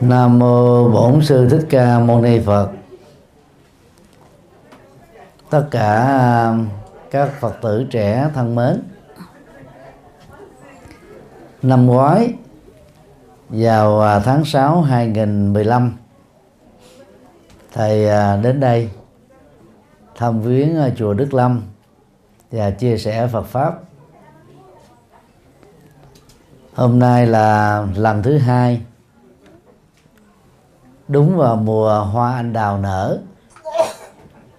Nam mô Bổn sư Thích Ca Mâu Ni Phật. Tất cả các Phật tử trẻ thân mến. Năm ngoái, vào à, tháng 6 2015 thầy à, đến đây thăm viếng à, chùa Đức Lâm và chia sẻ Phật pháp. Hôm nay là lần thứ hai đúng vào mùa hoa anh đào nở.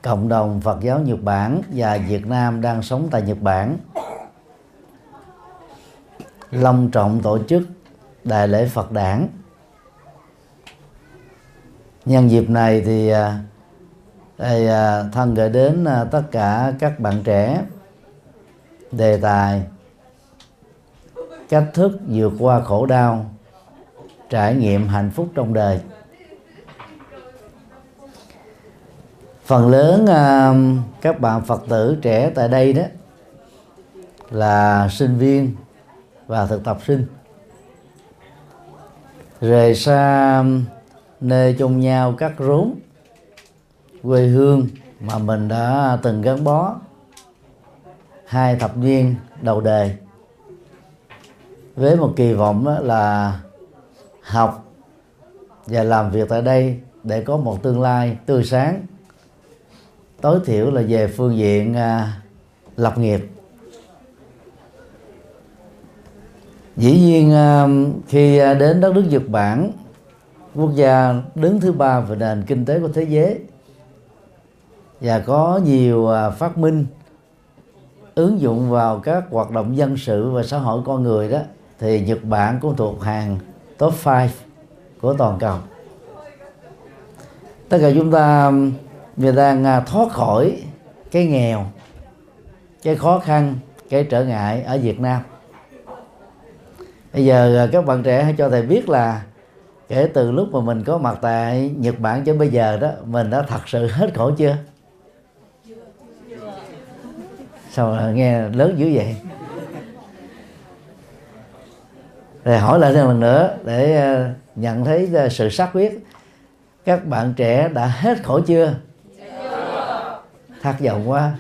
Cộng đồng Phật giáo Nhật Bản và Việt Nam đang sống tại Nhật Bản. Long trọng tổ chức đại lễ Phật đản. Nhân dịp này thì đây, thân gửi đến tất cả các bạn trẻ đề tài cách thức vượt qua khổ đau trải nghiệm hạnh phúc trong đời. Phần lớn uh, các bạn phật tử trẻ tại đây đó là sinh viên và thực tập sinh. Rời xa nơi chung nhau cắt rốn quê hương mà mình đã từng gắn bó hai thập niên đầu đời. Với một kỳ vọng là học và làm việc tại đây để có một tương lai tươi sáng tối thiểu là về phương diện à, lập nghiệp. Dĩ nhiên à, khi à, đến đất nước Nhật Bản quốc gia đứng thứ ba về nền kinh tế của thế giới và có nhiều à, phát minh ứng dụng vào các hoạt động dân sự và xã hội con người đó thì Nhật Bản cũng thuộc hàng top 5 của toàn cầu. Tất cả chúng ta người đang thoát khỏi cái nghèo, cái khó khăn, cái trở ngại ở Việt Nam. Bây giờ à, các bạn trẻ hãy cho thầy biết là kể từ lúc mà mình có mặt tại Nhật Bản cho bây giờ đó, mình đã thật sự hết khổ chưa? Sao nghe lớn dữ vậy? Rồi hỏi lại thêm lần nữa để à, nhận thấy à, sự xác quyết. Các bạn trẻ đã hết khổ chưa? Thất vọng quá.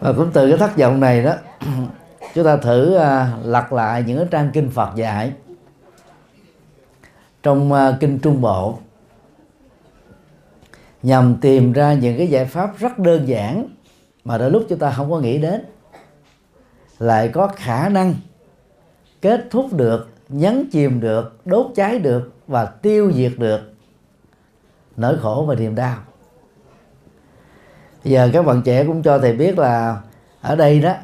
Và cũng từ cái thất vọng này đó chúng ta thử à, uh, lật lại những cái trang kinh Phật dạy trong uh, kinh Trung Bộ. Nhằm tìm ra những cái giải pháp rất đơn giản mà đôi lúc chúng ta không có nghĩ đến. Lại có khả năng kết thúc được nhấn chìm được đốt cháy được và tiêu diệt được nỗi khổ và niềm đau giờ các bạn trẻ cũng cho thầy biết là ở đây đó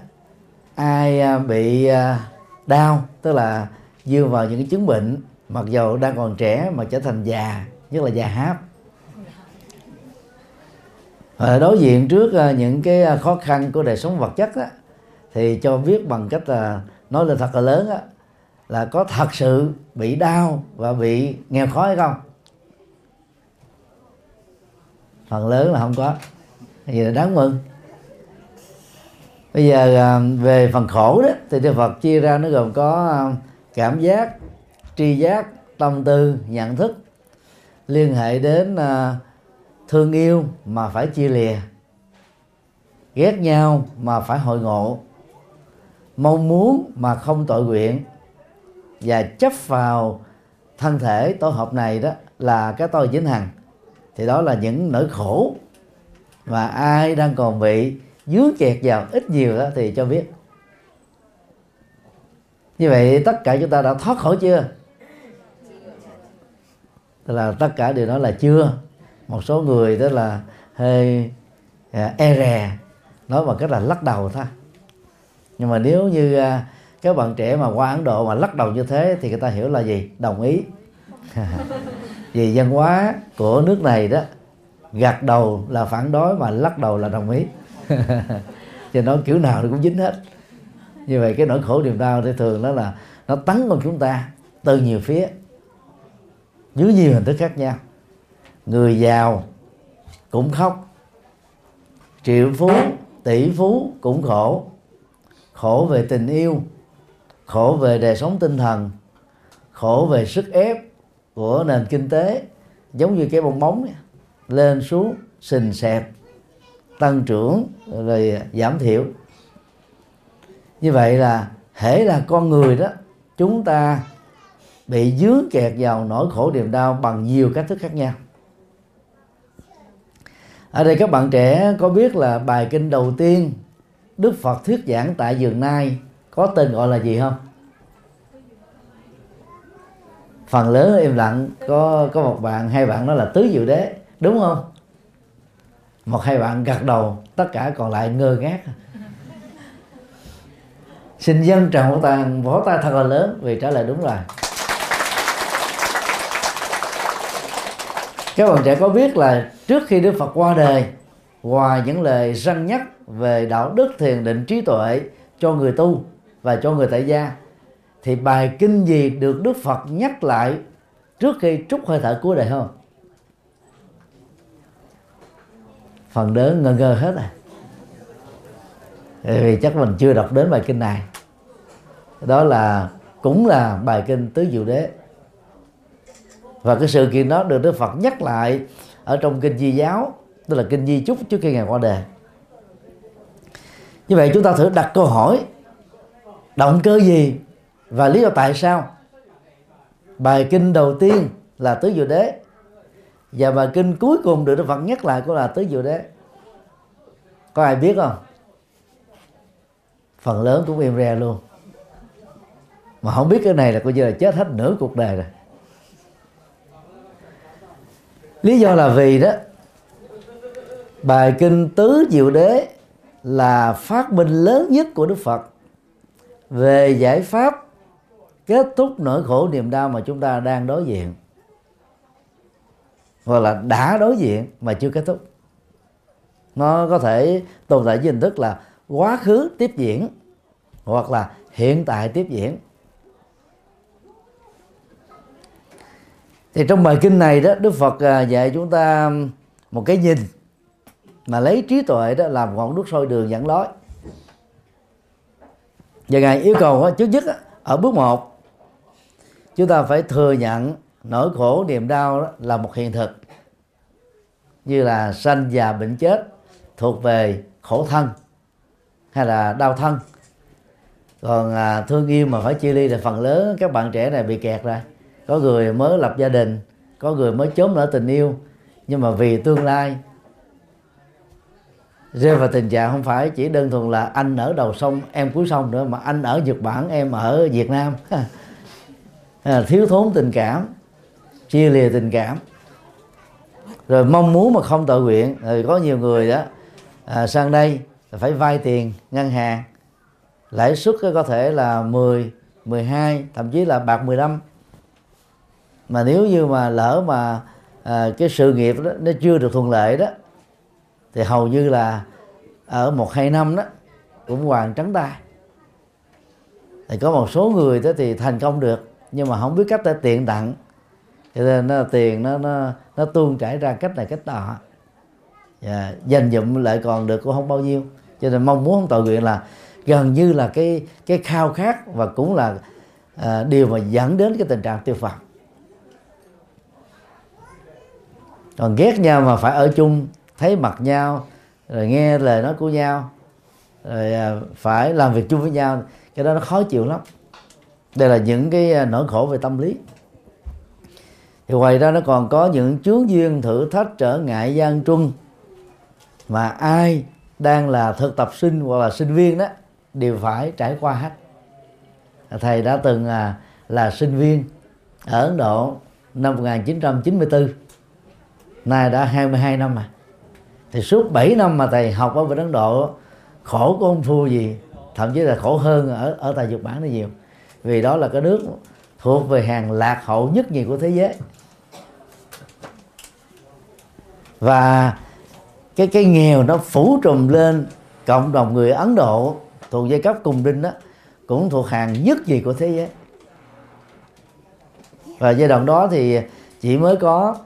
ai à, bị à, đau tức là dương vào những cái chứng bệnh mặc dầu đang còn trẻ mà trở thành già nhất là già háp. Và đối diện trước à, những cái khó khăn của đời sống vật chất đó, thì cho biết bằng cách là nói lên thật là lớn đó, là có thật sự bị đau và bị nghèo khó hay không? Phần lớn là không có thì là đáng mừng. Bây giờ à, về phần khổ đó, thì Đức Phật chia ra nó gồm có à, cảm giác, tri giác, tâm tư, nhận thức liên hệ đến à, thương yêu mà phải chia lìa, ghét nhau mà phải hội ngộ, mong muốn mà không tội nguyện và chấp vào thân thể tổ hợp này đó là cái tôi chính hằng. Thì đó là những nỗi khổ và ai đang còn bị dướng kẹt vào ít nhiều đó thì cho biết. Như vậy tất cả chúng ta đã thoát khỏi chưa? Tức là tất cả đều nói là chưa. Một số người đó là hơi à, e rè nói bằng cách là lắc đầu thôi. Nhưng mà nếu như à, các bạn trẻ mà qua Ấn Độ mà lắc đầu như thế thì người ta hiểu là gì? Đồng ý. Vì văn hóa của nước này đó gật đầu là phản đối mà lắc đầu là đồng ý. Cho nó kiểu nào nó cũng dính hết. Như vậy cái nỗi khổ niềm đau thì thường đó là nó tấn công chúng ta từ nhiều phía dưới nhiều hình thức khác nhau. Người giàu cũng khóc triệu phú tỷ phú cũng khổ. Khổ về tình yêu khổ về đời sống tinh thần khổ về sức ép của nền kinh tế giống như cái bong bóng lên xuống sình sẹp tăng trưởng, rồi giảm thiểu. Như vậy là, hễ là con người đó, chúng ta bị dướng kẹt vào nỗi khổ niềm đau bằng nhiều cách thức khác nhau. Ở đây các bạn trẻ có biết là bài kinh đầu tiên Đức Phật thuyết giảng tại giường nai có tên gọi là gì không? Phần lớn im lặng có có một bạn, hai bạn nói là tứ diệu đế đúng không? Một hai bạn gật đầu, tất cả còn lại ngơ ngác xin dân trần một tàn vỗ tay thật là lớn, vì trả lời đúng rồi các bạn trẻ có biết là trước khi Đức Phật qua đời, ngoài những lời răng nhắc về đạo đức thiền định trí tuệ cho người tu và cho người tại gia, thì bài kinh gì được Đức Phật nhắc lại trước khi trút hơi thở cuối đời không? Phần lớn ngơ ngơ hết à. rồi. Vì chắc mình chưa đọc đến bài kinh này. Đó là, cũng là bài kinh tứ diệu đế và cái sự kiện đó được Đức Phật nhắc lại ở trong kinh Di giáo, tức là kinh Di chúc trước khi ngài qua đời như vậy chúng ta thử đặt câu hỏi, động cơ gì và lý do tại sao bài kinh đầu tiên là tứ diệu đế Dạ, và bài kinh cuối cùng được Đức Phật nhắc lại cũng là tứ diệu đế. Có ai biết không? Phần lớn cũng im re luôn. Mà không biết cái này là coi như là chết hết nửa cuộc đời rồi. Lý do là vì đó, bài kinh tứ diệu đế là phát minh lớn nhất của đức phật. Về giải pháp kết thúc nỗi khổ niềm đau mà chúng ta đang đối diện hoặc là đã đối diện mà chưa kết thúc. Nó có thể tồn tại với hình thức là quá khứ tiếp diễn, hoặc là hiện tại tiếp diễn. Thì trong bài kinh này đó, đức phật à, dạy chúng ta một cái nhìn mà lấy trí tuệ đó làm ngọn đuốc sôi đường dẫn lối. Và ngài yêu cầu trước nhất ở bước một, chúng ta phải thừa nhận nỗi khổ niềm đau đó là một hiện thực. Như là sanh già bệnh chết thuộc về khổ thân hay là đau thân. Còn à, thương yêu mà phải chia ly là phần lớn các bạn trẻ này bị kẹt ra có người mới lập gia đình có người mới chốn nở tình yêu. Nhưng mà vì tương lai rơi vào tình trạng không phải chỉ đơn thuần là anh ở đầu sông em cuối sông nữa mà anh ở Nhật Bản em ở Việt Nam. À, thiếu thốn tình cảm chia lìa tình cảm. Rồi mong muốn mà không tự nguyện rồi có nhiều người đó à, sang đây phải vay tiền ngân hàng. Lãi suất có thể là 10, 12 thậm chí là bạc 15 mà nếu như mà lỡ mà à, cái sự nghiệp đó nó chưa được thuận lợi đó thì hầu như là ở một hai năm đó cũng hoàn trắng tay. Thì có một số người đó thì thành công được nhưng mà không biết cách để tiện tặng cho nên nó tiền nó nó nó tuôn chảy ra cách này cách nọ. Yeah, dành dụm lại còn được cũng không bao nhiêu. Cho nên mong muốn không tội nguyện là gần như là cái cái khao khát và cũng là à, điều mà dẫn đến cái tình trạng tiêu phật còn ghét nhau mà phải ở chung thấy mặt nhau rồi nghe lời nói của nhau rồi à, phải làm việc chung với nhau cái đó nó khó chịu lắm. Đây là những cái à, nỗi khổ về tâm lý thì ngoài ra nó còn có những chướng duyên thử thách trở ngại gian truân mà ai đang là thực tập sinh hoặc là sinh viên đó đều phải trải qua hết. Thầy đã từng là, là sinh viên ở Ấn Độ năm 1994 nay đã 22 năm mà. Thì suốt 7 năm mà thầy học ở bên Ấn Độ khổ của ông thua gì thậm chí là khổ hơn ở ở tại Nhật Bản nó nhiều. Vì đó là cái nước thuộc về hàng lạc hậu nhất nhì của thế giới và cái cái nghèo nó phủ trùm lên cộng đồng người Ấn Độ thuộc giai cấp cùng đinh đó cũng thuộc hàng nhất gì của thế giới. Và giai đoạn đó thì chỉ mới có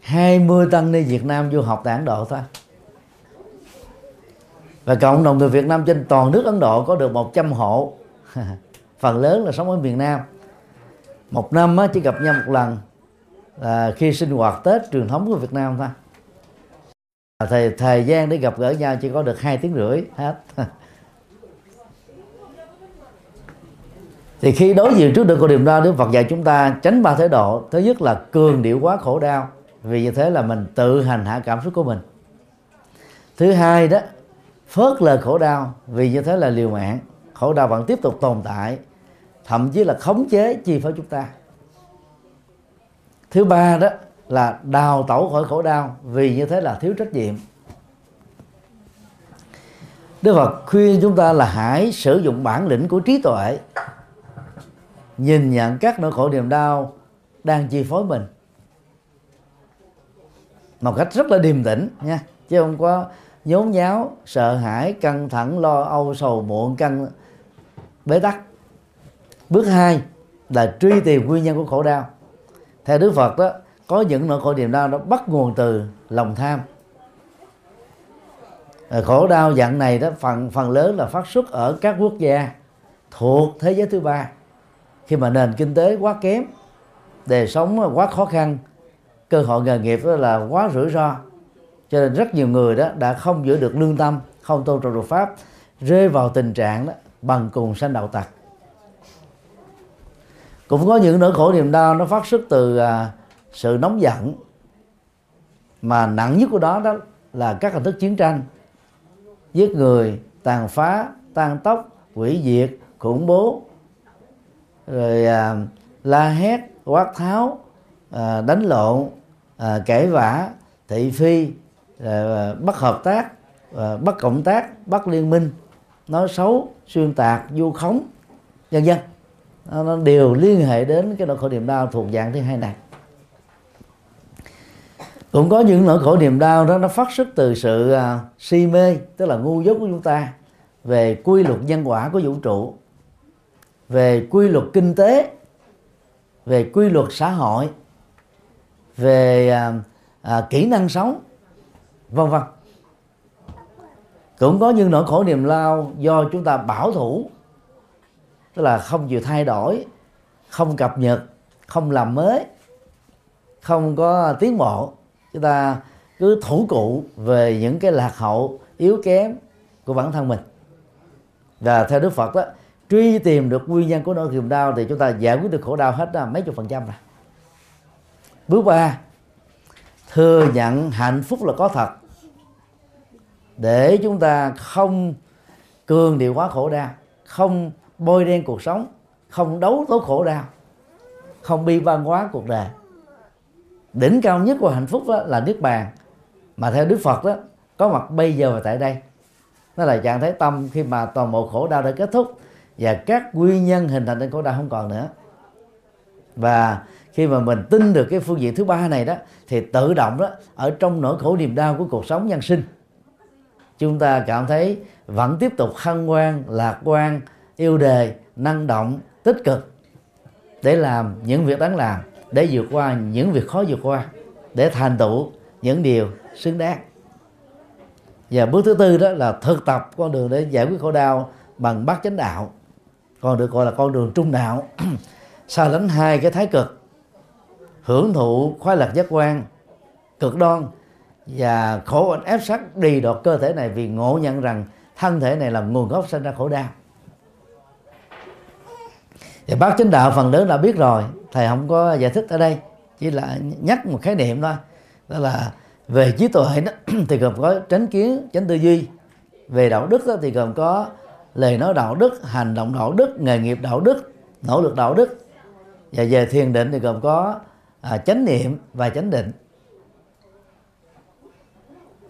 20 tăng ni Việt Nam du học tại Ấn Độ thôi. Và cộng đồng người Việt Nam trên toàn nước Ấn Độ có được 100 hộ. Phần lớn là sống ở miền Nam. Một năm chỉ gặp nhau một lần là khi sinh hoạt tết truyền thống của việt nam thôi à, thời thời gian để gặp gỡ nhau chỉ có được hai tiếng rưỡi, hết. Thì khi đối diện trước được con niềm đau, Đức Phật dạy chúng ta tránh ba thái độ. Thứ nhất là cường điệu quá khổ đau, vì như thế là mình tự hành hạ cảm xúc của mình. Thứ hai đó, phớt lờ khổ đau, vì như thế là liều mạng. Khổ đau vẫn tiếp tục tồn tại, thậm chí là khống chế chi phối chúng ta thứ ba đó là đào tẩu khỏi khổ đau, vì như thế là thiếu trách nhiệm. Đức Phật khuyên chúng ta là hãy sử dụng bản lĩnh của trí tuệ, nhìn nhận các nỗi khổ niềm đau đang chi phối mình một cách rất là điềm tĩnh nha, chứ không có nhốn nháo, sợ hãi, căng thẳng, lo âu, sầu, muộn, căng, bế tắc. Bước hai là truy tìm nguyên nhân của khổ đau theo đức phật đó, có những nỗi khổ niềm đau đó bắt nguồn từ lòng tham. Ờ, khổ đau dạng này đó, phần phần lớn là phát xuất ở các quốc gia thuộc thế giới thứ ba. Khi mà nền kinh tế quá kém, đời sống quá khó khăn, cơ hội nghề nghiệp đó là quá rủi ro. Cho nên rất nhiều người đó đã không giữ được lương tâm, không tôn trọng luật pháp, rơi vào tình trạng đó bằng cùng sanh đạo tặc cũng có những nỗi khổ niềm đau nó phát xuất từ à, sự nóng giận. Mà nặng nhất của đó đó là các hình thức chiến tranh. Giết người tàn phá tan tóc hủy diệt khủng bố. Rồi à, la hét quát tháo à, đánh lộn à, cãi vã thị phi à, bất hợp tác à, bất cộng tác bất liên minh. Nói xấu xuyên tạc vu khống vân vân nó, nó đều liên hệ đến cái nỗi khổ niềm đau thuộc dạng thứ hai này. Cũng có những nỗi khổ niềm đau đó nó phát xuất từ sự uh, si mê tức là ngu dốt của chúng ta về quy luật nhân quả của vũ trụ về quy luật kinh tế về quy luật xã hội về à, à, kỹ năng sống vân vân. Cũng có những nỗi khổ niềm lao do chúng ta bảo thủ tức là không chịu thay đổi, không cập nhật, không làm mới, không có tiến bộ. Chúng ta cứ thủ cụ về những cái lạc hậu yếu kém của bản thân mình. Và theo đức phật đó, truy tìm được nguyên nhân của nỗi niềm đau thì chúng ta giải quyết được khổ đau hết là mấy chục phần trăm rồi. Bước ba, thừa nhận hạnh phúc là có thật. Để chúng ta không cường điệu quá khổ đau, không bôi đen cuộc sống, không đấu tố khổ đau, không bi văn hóa cuộc đời. Đỉnh cao nhất của hạnh phúc đó là niết bàn. Mà theo đức phật đó, có mặt bây giờ và tại đây. Nó là trạng thái tâm khi mà toàn bộ khổ đau đã kết thúc và các nguyên nhân hình thành nên khổ đau không còn nữa. Và khi mà mình tin được cái phương diện thứ ba này đó, thì tự động đó, ở trong nỗi khổ niềm đau của cuộc sống nhân sinh, chúng ta cảm thấy vẫn tiếp tục hân hoan, lạc quan yêu đề, năng động, tích cực. Để làm những việc đáng làm, để vượt qua những việc khó vượt qua, để thành tựu những điều xứng đáng. Và bước thứ tư đó là thực tập con đường để giải quyết khổ đau bằng bát chánh đạo còn được gọi là con đường trung đạo. Xa lánh hai cái thái cực, hưởng thụ khoái lạc giác quan, cực đoan và khổ ép sát đi đọt cơ thể này vì ngộ nhận rằng thân thể này là nguồn gốc sinh ra khổ đau thì bác chánh đạo phần lớn đã biết rồi thầy không có giải thích ở đây chỉ là nhắc một khái niệm thôi. Đó là về trí tuệ đó, thì gồm có tránh kiến tránh tư duy. Về đạo đức đó, thì gồm có lời nói đạo đức hành động đạo đức nghề nghiệp đạo đức nỗ lực đạo đức. Và về thiền định thì gồm có à, chánh niệm và chánh định.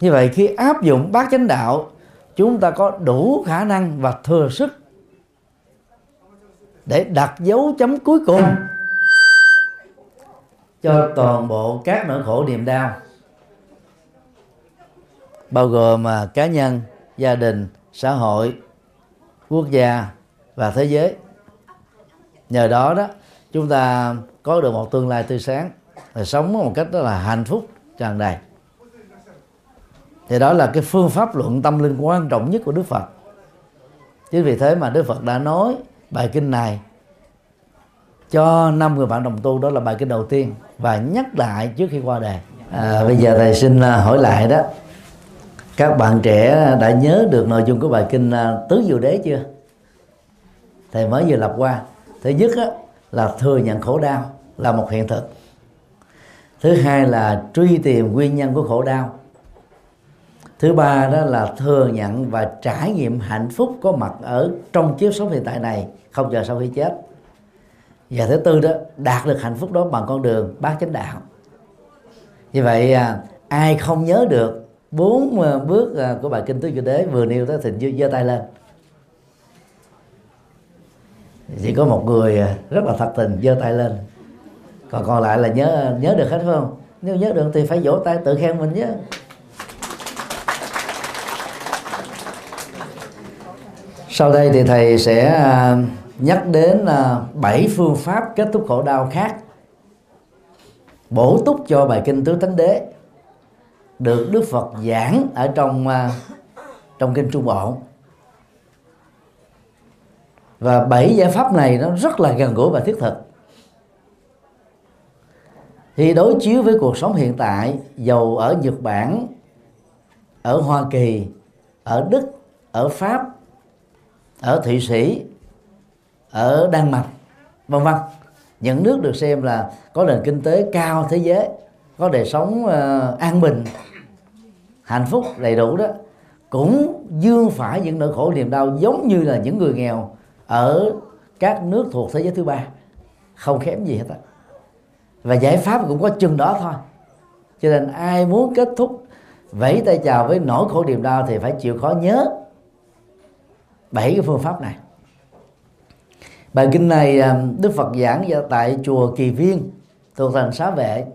Như vậy khi áp dụng bát chánh đạo chúng ta có đủ khả năng và thừa sức để đặt dấu chấm cuối cùng cho toàn bộ các nỗi khổ niềm đau, bao gồm mà cá nhân, gia đình, xã hội, quốc gia và thế giới. Nhờ đó đó, chúng ta có được một tương lai tươi sáng và sống một cách đó là hạnh phúc, tràn đầy. Thì đó là cái phương pháp luận tâm linh quan trọng nhất của Đức Phật. Chính vì thế mà Đức Phật đã nói bài kinh này cho năm người bạn đồng tu đó là bài kinh đầu tiên và nhắc lại trước khi qua đề. À, bây giờ thầy xin à, hỏi lại đó. Các bạn trẻ đã nhớ được nội dung của bài kinh à, tứ diệu đế chưa? Thầy mới vừa lập qua. Thứ nhất á, là thừa nhận khổ đau là một hiện thực. Thứ hai là truy tìm nguyên nhân của khổ đau. Thứ ba đó là thừa nhận và trải nghiệm hạnh phúc có mặt ở trong kiếp sống hiện tại này không chờ sau khi chết. Và thứ tư đó, đạt được hạnh phúc đó bằng con đường bát chánh đạo. Như vậy à, ai không nhớ được bốn à, bước à, của bài kinh tứ diệu đế vừa nêu đó thì giơ tay lên? Chỉ có một người rất là thật tình giơ tay lên. Còn còn lại là nhớ nhớ được hết, phải không? Nếu nhớ được thì phải vỗ tay tự khen mình nhé. Sau đây thì thầy sẽ nhắc đến là bảy phương pháp kết thúc khổ đau khác. Bổ túc cho bài kinh tứ thánh đế được đức phật giảng ở trong à, trong kinh trung bộ. Và bảy giải pháp này nó rất là gần gũi và thiết thực. Thì đối chiếu với cuộc sống hiện tại dầu ở Nhật Bản, ở Hoa Kỳ, ở Đức, ở Pháp, ở Thụy Sĩ ở Đan Mạch vân vân. Những nước được xem là có nền kinh tế cao thế giới có đời sống uh, an bình hạnh phúc đầy đủ đó. Cũng dương phải những nỗi khổ niềm đau giống như là những người nghèo ở các nước thuộc thế giới thứ ba. Không kém gì hết á. Và giải pháp cũng có chừng đó thôi. Cho nên ai muốn kết thúc vẫy tay chào với nỗi khổ niềm đau thì phải chịu khó nhớ bảy cái phương pháp này bài kinh này à, đức phật giảng ra tại chùa kỳ viên thuộc thành xá vệ.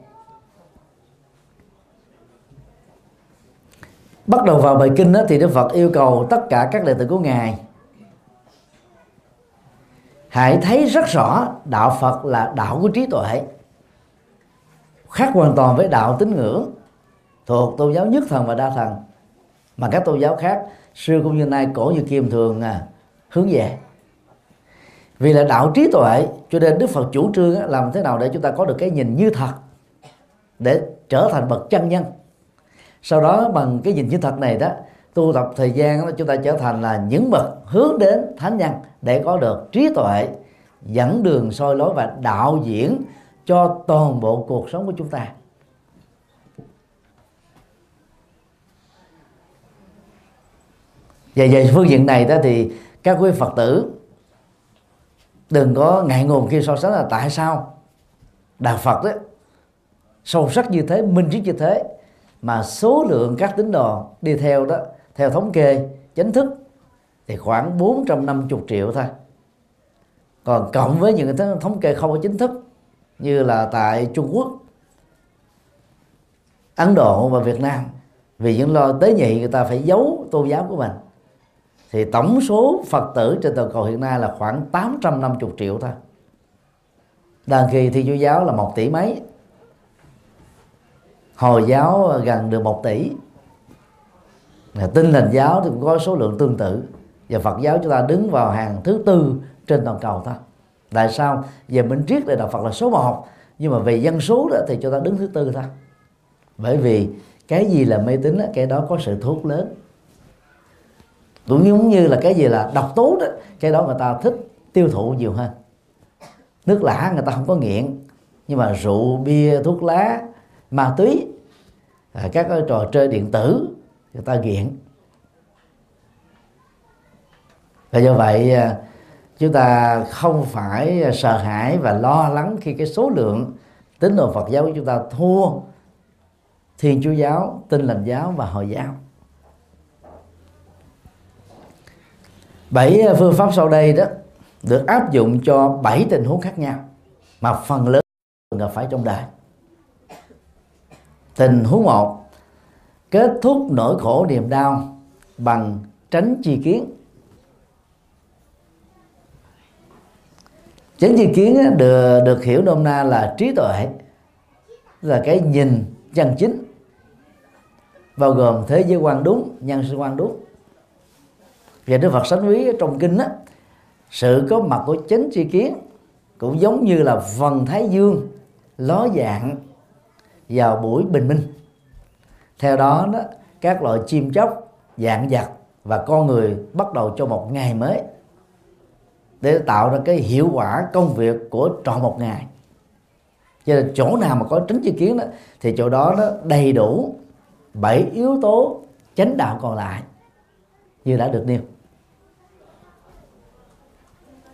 Bắt đầu vào bài kinh đó, thì đức phật yêu cầu tất cả các đệ tử của ngài hãy thấy rất rõ đạo phật là đạo của trí tuệ khác hoàn toàn với đạo tín ngưỡng thuộc tôn giáo nhất thần và đa thần mà các tôn giáo khác xưa cũng như nay cổ như kim thường à, hướng về vì là đạo trí tuệ cho nên đức phật chủ trương làm thế nào để chúng ta có được cái nhìn như thật để trở thành bậc chân nhân. Sau đó bằng cái nhìn như thật này đó tu tập thời gian đó, chúng ta trở thành là những bậc hướng đến thánh nhân để có được trí tuệ dẫn đường soi lối và đạo diễn cho toàn bộ cuộc sống của chúng ta. Và về phương diện này đó thì các quý phật tử đừng có ngại ngùng khi so sánh là tại sao đạo phật đó sâu sắc như thế, minh triết như thế, mà số lượng các tín đồ đi theo đó, theo thống kê, chính thức, thì khoảng 450 triệu thôi. Còn cộng với những cái thống kê không có chính thức, như là tại Trung Quốc, Ấn Độ và Việt Nam, vì những lo tế nhị người ta phải giấu tôn giáo của mình thì tổng số Phật tử trên toàn cầu hiện nay là khoảng 850 triệu thôi. Đàn kỳ thì chúa giáo là một tỷ mấy? Hồi giáo gần được một tỷ. Tinh lành giáo thì cũng có số lượng tương tự. Và Phật giáo chúng ta đứng vào hàng thứ tư trên toàn cầu thôi. Tại sao? Về minh triết thì đạo Phật là số 1 nhưng mà về dân số đó thì chúng ta đứng thứ tư thôi. Bởi vì cái gì là mê tín cái đó có sự thu lớn cũng giống như là cái gì là độc tố đó cái đó người ta thích tiêu thụ nhiều hơn nước lã người ta không có nghiện nhưng mà rượu bia thuốc lá ma túy à, các cái trò chơi điện tử người ta nghiện và do vậy à, chúng ta không phải sợ hãi và lo lắng khi cái số lượng tín đồ Phật giáo của chúng ta thua Thiên Chúa giáo, Tin lành giáo và Hồi giáo. Bảy à, phương pháp sau đây đó được áp dụng cho bảy tình huống khác nhau, mà phần lớn gặp phải trong đời. Tình huống một, kết thúc nỗi khổ niềm đau bằng tránh chi kiến chánh chi kiến được được hiểu nôm na là trí tuệ là cái nhìn chân chính, bao gồm thế giới quan đúng, nhân sinh quan đúng và đức phật sánh ví trong kinh á, sự có mặt của chánh tri kiến cũng giống như là phần thái dương ló dạng vào buổi bình minh. Theo đó đó, các loại chim chóc, dạng vật và con người bắt đầu cho một ngày mới để tạo ra cái hiệu quả công việc của trọn một ngày. Cho nên chỗ nào mà có tránh chi kiến đó, thì chỗ đó nó đầy đủ bảy yếu tố chánh đạo còn lại như đã được nêu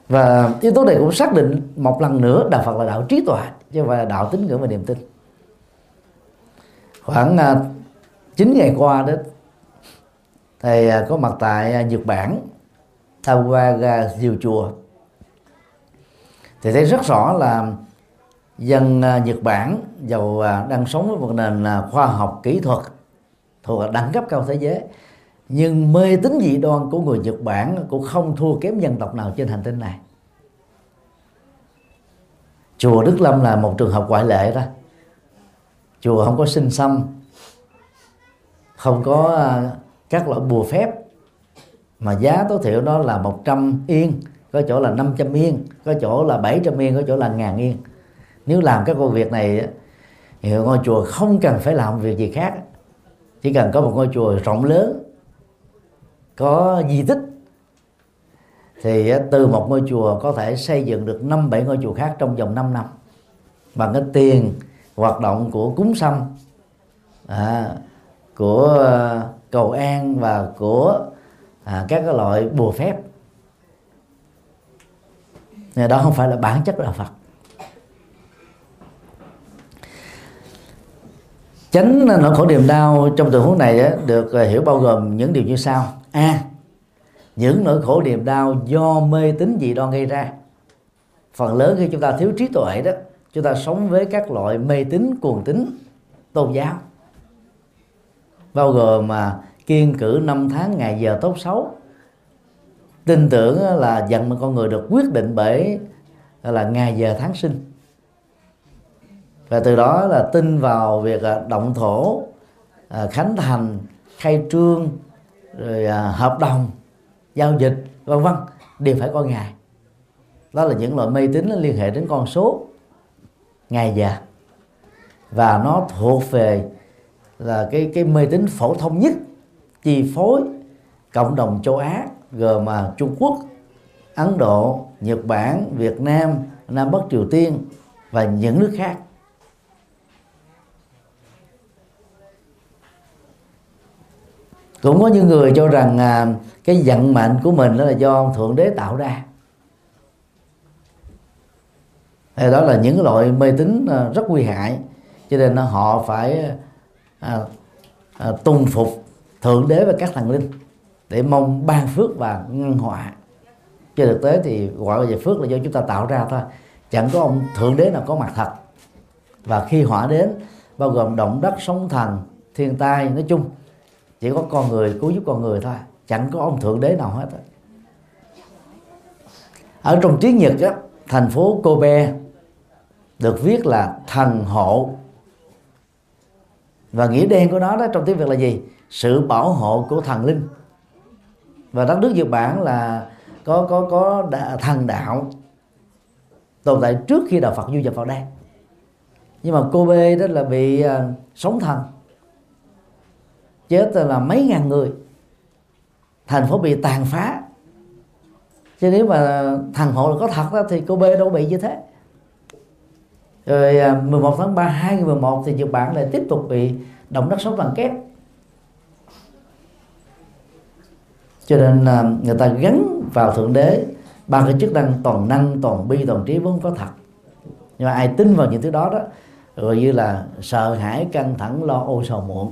và yếu tố này cũng xác định một lần nữa đạo Phật là đạo trí tuệ chứ không phải là đạo tín ngưỡng và niềm tin. Khoảng à, uh, 9 ngày qua đó thầy uh, có mặt tại uh, Nhật Bản tham quan uh, nhiều chùa. Thì thấy rất rõ là dân uh, Nhật Bản giàu uh, đang sống với một nền uh, khoa học kỹ thuật thuộc đẳng cấp cao thế giới nhưng mê tín dị đoan của người Nhật Bản cũng không thua kém dân tộc nào trên hành tinh này. Chùa Đức Lâm là một trường hợp ngoại lệ đó. Chùa không có sinh xăm, không có à, các loại bùa phép, mà giá tối thiểu đó là 100 yên, có chỗ là 500 yên, có chỗ là 700 yên, có chỗ là ngàn yên. Nếu làm các công việc này thì ngôi chùa không cần phải làm việc gì khác, chỉ cần có một ngôi chùa rộng lớn có di tích thì à, từ một ngôi chùa có thể xây dựng được năm bảy ngôi chùa khác trong vòng 5 năm bằng cái tiền hoạt động của cúng sâm à, của à, cầu an và của à, các cái loại bùa phép. Nên đó không phải là bản chất đạo Phật. Chánh nỗi khổ niềm đau trong tình huống này được à, hiểu bao gồm những điều như sau a. Những nỗi khổ niềm đau do mê tín dị đoan gây ra. Phần lớn khi chúng ta thiếu trí tuệ đó, chúng ta sống với các loại mê tín, cuồng tín, tôn giáo. Bao gồm mà kiên cử năm tháng ngày giờ tốt xấu. Tin tưởng là dần mà con người được quyết định bởi là, ngày giờ tháng sinh. Và từ đó là tin vào việc à, động thổ à, khánh thành, khai trương rồi à, hợp đồng giao dịch vân vân đều phải coi ngày. Đó là những loại mê tín liên hệ đến con số ngày giờ và nó thuộc về là cái cái mê tín phổ thông nhất chi phối cộng đồng châu Á gồm mà Trung Quốc, Ấn Độ, Nhật Bản, Việt Nam, Nam Bắc Triều Tiên và những nước khác. Cũng có những người cho rằng à, cái vận mệnh của mình đó là do thượng đế tạo ra. Thì đó là những loại mê tín à, rất nguy hại. Cho nên họ phải à, à, tuân phục thượng đế và các thần linh để mong ban phước và ngăn họa. Trên thực tế thì gọi về phước là do chúng ta tạo ra thôi. Chẳng có ông thượng đế nào có mặt thật. Và khi họa đến bao gồm động đất sóng thần thiên tai nói chung chỉ có con người cứu giúp con người thôi chẳng có ông thượng đế nào hết. Ở trong tiếng nhật á, thành phố kobe được viết là thần hộ. Và nghĩa đen của nó đó trong tiếng việt là gì? Sự bảo hộ của thần linh. Và đất nước nhật bản là có có có đà, thần đạo tồn tại trước khi đạo phật du nhập vào đây. Nhưng mà kobe đó là bị uh, sống thần chết là mấy ngàn người. Thành phố bị tàn phá. Chứ nếu mà thằng hộ là có thật đó, thì cô B đâu bị như thế. Rồi à, 11 tháng 3 2011 thì Nhật Bản lại tiếp tục bị động đất sóng thần kép cho nên là người ta gắn vào thượng đế ba cái chức năng toàn năng toàn bi toàn trí vốn có thật. Nhưng mà ai tin vào những thứ đó đó rồi như là sợ hãi căng thẳng lo âu sầu muộn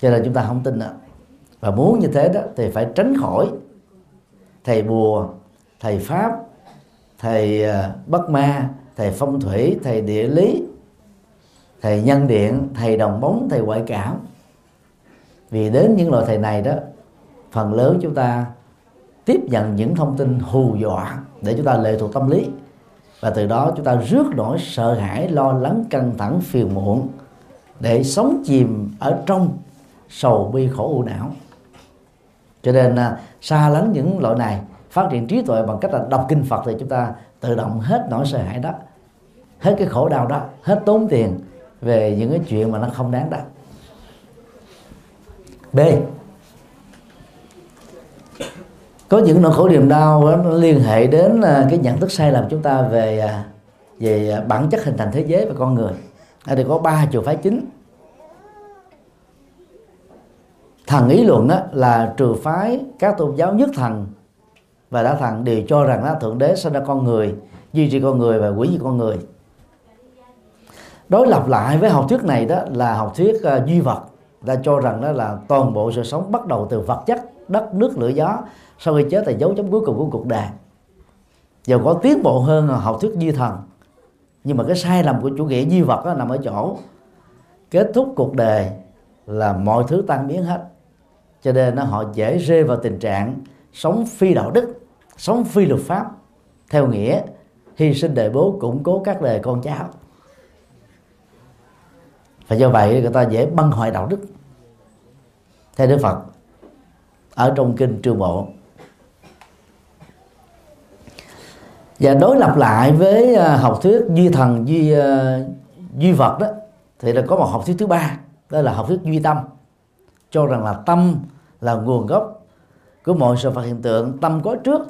cho nên chúng ta không tin đó. và muốn như thế đó thì phải tránh khỏi thầy bùa, thầy pháp, thầy ờ, bất ma, thầy phong thủy, thầy địa lý, thầy nhân điện, thầy đồng bóng, thầy ngoại cảm vì đến những loại thầy này đó, phần lớn chúng ta tiếp nhận những thông tin hù dọa để chúng ta lệ thuộc tâm lý và từ đó chúng ta rước nỗi sợ hãi, lo lắng, căng thẳng, phiền muộn để sống chìm ở trong sầu bi khổ u não. Cho nên à, xa lánh những loại này phát triển trí tuệ bằng cách là đọc kinh Phật thì chúng ta tự động hết nỗi sợ hãi đó hết cái khổ đau đó hết tốn tiền về những cái chuyện mà nó không đáng đó. B. Có những nỗi khổ niềm đau đó, nó liên hệ đến à, cái nhận thức sai lầm chúng ta về à, về bản chất hình thành thế giới và con người. Ở đây có ba trường phái chính. Thần ý luận đó là trừ phái các tôn giáo nhất thần và đã thần đều cho rằng đó, thượng đế sinh ra con người duy trì con người và quỷ diệt con người. Đối lập lại với học thuyết này đó là học thuyết uh, duy vật ta cho rằng đó là toàn bộ sự sống bắt đầu từ vật chất đất nước lửa gió sau khi chết là dấu chấm cuối cùng của cuộc đời. Giờ có tiến bộ hơn học thuyết duy thần nhưng mà cái sai lầm của chủ nghĩa duy vật đó nằm ở chỗ kết thúc cuộc đời là mọi thứ tan biến hết cho nên nó, họ dễ rơi vào tình trạng sống phi đạo đức, sống phi luật pháp. Theo nghĩa, hy sinh đời bố củng cố các đời con cháu. Và do vậy người ta dễ băng hoại đạo đức. Theo đức phật, ở trong kinh trường bộ. Và đối lập lại với à, học thuyết duy thần, duy à, duy vật đó, thì là có một học thuyết thứ ba, đó là học thuyết duy tâm cho rằng là tâm là nguồn gốc của mọi sự vật hiện tượng. Tâm có trước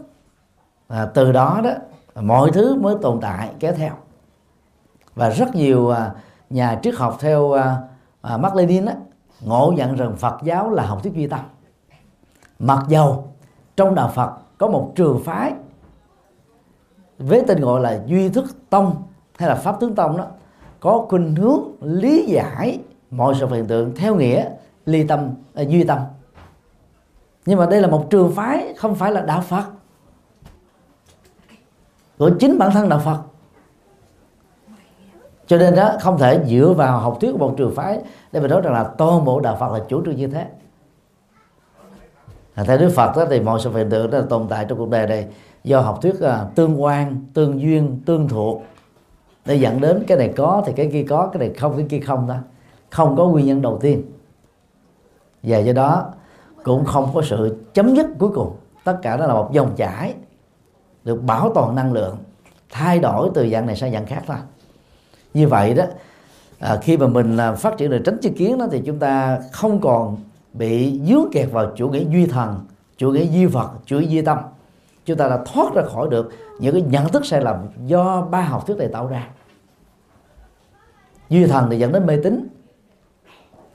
và từ đó đó mọi thứ mới tồn tại kéo theo. Và rất nhiều à, nhà triết học theo à, à, Mark Lenin đó, ngộ nhận rằng Phật giáo là học thuyết duy tâm. Mặc dầu trong đạo Phật có một trường phái với tên gọi là duy thức tông hay là pháp tướng tông đó có khuynh hướng lý giải mọi sự hiện tượng theo nghĩa ly tâm à, duy tâm. Nhưng mà đây là một trường phái không phải là đạo Phật. Của chính bản thân đạo Phật. Cho nên đó không thể dựa vào học thuyết của một trường phái để mà nói rằng là toàn bộ đạo Phật là chủ trương như thế. À, theo Đức Phật đó, thì mọi sự hiện tượng đó là tồn tại trong cuộc đời này do học thuyết à, tương quan tương duyên tương thuộc để dẫn đến cái này có thì cái kia có cái này không cái kia không đó. Không có nguyên nhân đầu tiên và do đó cũng không có sự chấm dứt cuối cùng. Tất cả đó là một dòng chảy được bảo toàn năng lượng thay đổi từ dạng này sang dạng khác thôi. Như vậy đó à, khi mà mình à, phát triển được tránh chi kiến đó thì chúng ta không còn bị dướng kẹt vào chủ nghĩa duy thần chủ nghĩa duy vật chủ nghĩa duy tâm. Chúng ta đã thoát ra khỏi được những cái nhận thức sai lầm do ba học thuyết này tạo ra. Duy thần thì dẫn đến mê tín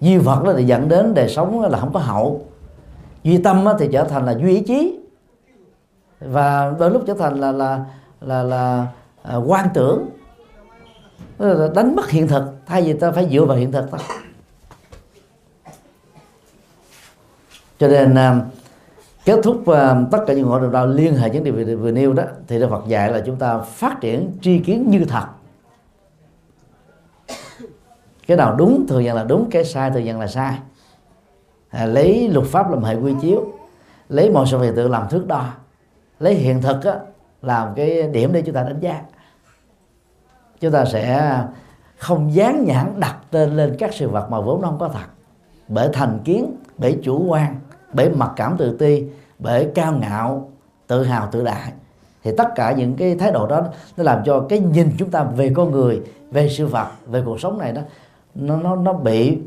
duy vật đó thì dẫn đến đời sống là không có hậu. Duy tâm thì trở thành là duy ý chí. Và đôi lúc trở thành là là là là, là quan tưởng. Đánh mất hiện thực thay vì ta phải dựa vào hiện thực thôi. Cho nên à, kết thúc à, tất cả những hội đồng đạo liên hệ những điều vừa, vừa nêu đó thì đạo Phật dạy là chúng ta phát triển tri kiến như thật cái nào đúng thường nhận là đúng cái sai thường nhận là sai. À, lấy luật pháp làm hệ quy chiếu lấy mọi sự việc tự làm thước đo lấy hiện thực á, làm cái điểm để chúng ta đánh giá. Chúng ta sẽ không dán nhãn đặt tên lên các sự vật mà vốn không có thật bởi thành kiến bởi chủ quan bởi mặc cảm tự ti bởi cao ngạo tự hào tự đại. Thì tất cả những cái thái độ đó nó làm cho cái nhìn chúng ta về con người về sự vật về cuộc sống này đó nó nó nó bị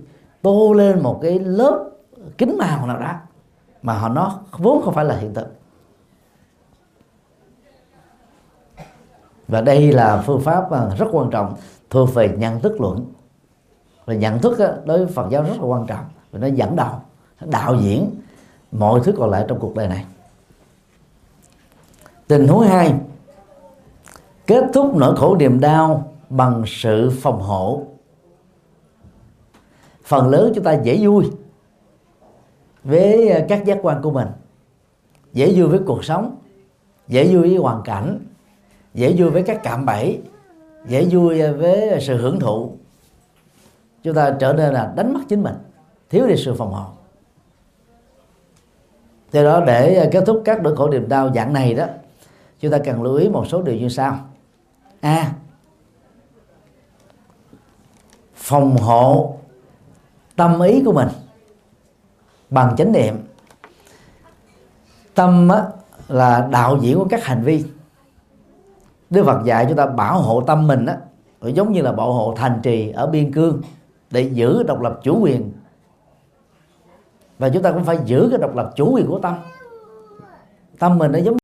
tô lên một cái lớp kính màu nào đó mà họ nó vốn không phải là hiện thực. Và đây là phương pháp à, rất quan trọng thuộc về nhận thức luận. Và nhận thức đối với Phật giáo rất là quan trọng và nó dẫn đầu đạo diễn mọi thứ còn lại trong cuộc đời này. Tình huống hai, kết thúc nỗi khổ niềm đau bằng sự phòng hộ phần lớn chúng ta dễ vui với ờ, các giác quan của mình. Dễ vui với cuộc sống, dễ vui với hoàn cảnh, dễ vui với các cạm bẫy, dễ vui ờ, với sự hưởng thụ. Chúng ta trở nên là đánh mất chính mình, thiếu đi sự phòng hộ. Do đó để ờ, kết thúc các nỗi khổ niềm đau dạng này đó, chúng ta cần lưu ý một số điều như sau. A. Phòng hộ tâm ý của mình bằng chánh niệm. Tâm á, là đạo diễn của các hành vi. Đức Phật dạy chúng ta bảo hộ tâm mình á giống như là bảo hộ thành trì ở biên cương để giữ độc lập chủ quyền. Và chúng ta cũng phải giữ cái độc lập chủ quyền của tâm. Tâm mình nó giống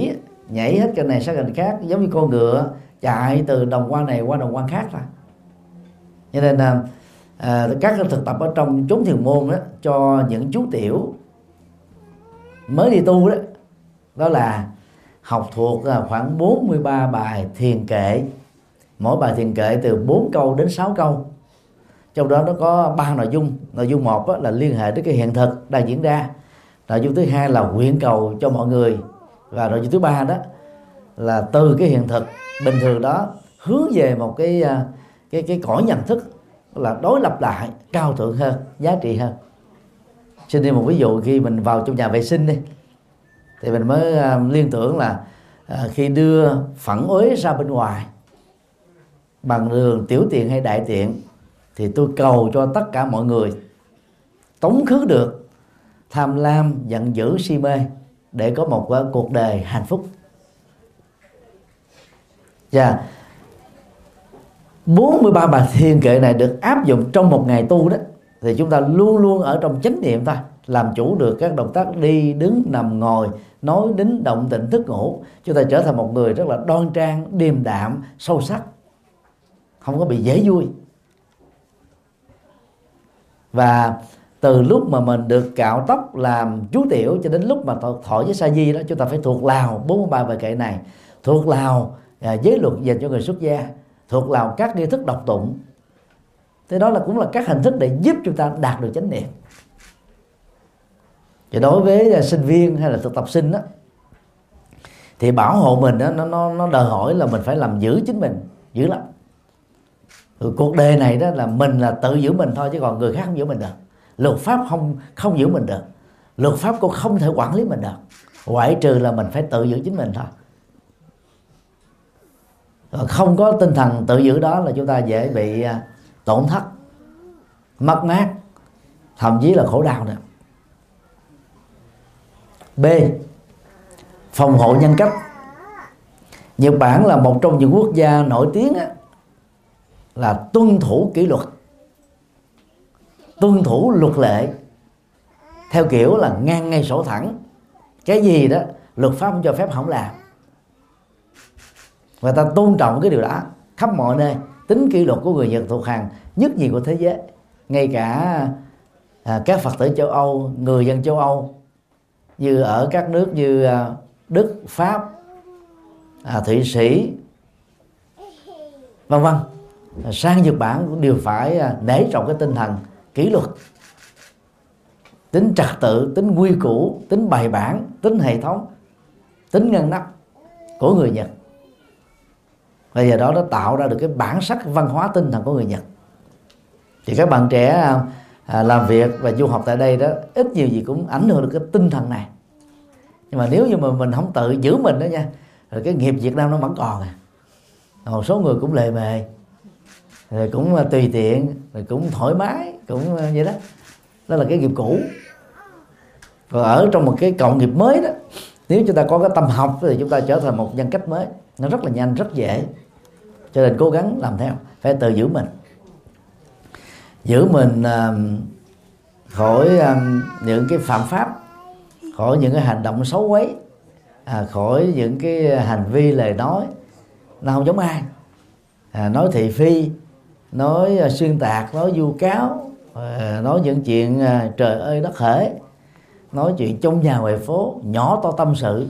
như nhảy hết cái này sang cái khác giống như con ngựa chạy từ đồng quan này qua đồng quan khác thôi. Cho nên là à, các thực tập ở trong chốn thiền môn đó cho những chú tiểu mới đi tu đó đó là học thuộc là khoảng 43 bài thiền kệ. Mỗi bài thiền kệ từ 4 câu đến 6 câu. Trong đó nó có ba nội dung. Nội dung một là liên hệ tới cái hiện thực đang diễn ra. Nội dung thứ hai là nguyện cầu cho mọi người. Và nội dung thứ ba đó là từ cái hiện thực bình thường đó hướng về một cái à, cái cái cõi nhận thức là đối lập lại, cao thượng hơn, giá trị hơn xin thêm một ví dụ khi mình vào trong nhà vệ sinh đi thì mình mới à, liên tưởng là à, khi đưa phản uế ra bên ngoài, bằng đường tiểu tiện hay đại tiện, thì tôi cầu cho tất cả mọi người tống khứ được, tham lam, giận dữ, si mê, để có một à, cuộc đời hạnh phúc và yeah. 43 bài thiền kệ này được áp dụng trong một ngày tu đó thì chúng ta luôn luôn ở trong chánh niệm ta làm chủ được các động tác đi đứng nằm ngồi nói đến động tĩnh thức ngủ. Chúng ta trở thành một người rất là đoan trang điềm đạm sâu sắc. Không có bị dễ vui. Và từ lúc mà mình được cạo tóc làm chú tiểu cho đến lúc mà thọ với sa di đó chúng ta phải thuộc lào 43 bài kệ này. Thuộc lào à, giới luật dành cho người xuất gia thuộc lào các nghi thức đọc tụng. Thế đó là cũng là các hình thức để giúp chúng ta đạt được chánh niệm. Thì đối với à, sinh viên hay là thực tập sinh đó thì bảo hộ mình đó, nó nó nó đòi hỏi là mình phải làm giữ chính mình giữ lắm ừ, cuộc đời này đó là mình là tự giữ mình thôi chứ còn người khác không giữ mình được. Luật pháp không không giữ mình được. Luật pháp cũng không thể quản lý mình được. Ngoại trừ là mình phải tự giữ chính mình thôi. Ờ, không có tinh thần tự giữ đó là chúng ta dễ bị à, tổn thất, mất mát, thậm chí là khổ đau nữa. B. Phòng hộ nhân cách. Nhật bản là một trong những quốc gia nổi tiếng là tuân thủ kỷ luật, tuân thủ luật lệ, theo kiểu là ngang ngay sổ thẳng. Cái gì đó, luật pháp không cho phép, không làm và ta tôn trọng cái điều đó khắp mọi nơi. Tính kỷ luật của người Nhật thuộc hàng nhất nhì của thế giới. Ngay cả à, các phật tử châu Âu người dân châu Âu như ở các nước như à, Đức Pháp à, Thụy Sĩ vân vân. À, sang Nhật Bản cũng đều phải à, nể trọng cái tinh thần kỷ luật tính trật tự tính quy củ tính bài bản tính hệ thống tính ngăn nắp của người Nhật và giờ đó nó tạo ra được cái bản sắc văn hóa tinh thần của người Nhật. Thì các bạn trẻ à, à, làm việc và du học tại đây đó ít nhiều gì cũng ảnh hưởng được cái tinh thần này. Nhưng mà nếu như mà mình không tự giữ mình đó nha rồi cái nghiệp Việt Nam nó vẫn còn à. Một số người cũng lề mề rồi cũng à, tùy tiện rồi cũng thoải mái cũng à, vậy đó. Đó là cái nghiệp cũ. Còn ở trong một cái cộng nghiệp mới đó nếu chúng ta có cái tâm học thì chúng ta trở thành một nhân cách mới. Nó rất là nhanh rất dễ cho nên cố gắng làm theo phải tự giữ mình. Giữ mình uh, khỏi uh, những cái phạm pháp khỏi những cái hành động xấu quấy à, khỏi những cái hành vi lời nói. Nó không giống ai. À, nói thị phi nói uh, xuyên tạc nói vu cáo uh, nói những chuyện uh, trời ơi đất hễ nói chuyện trong nhà ngoài phố nhỏ to tâm sự.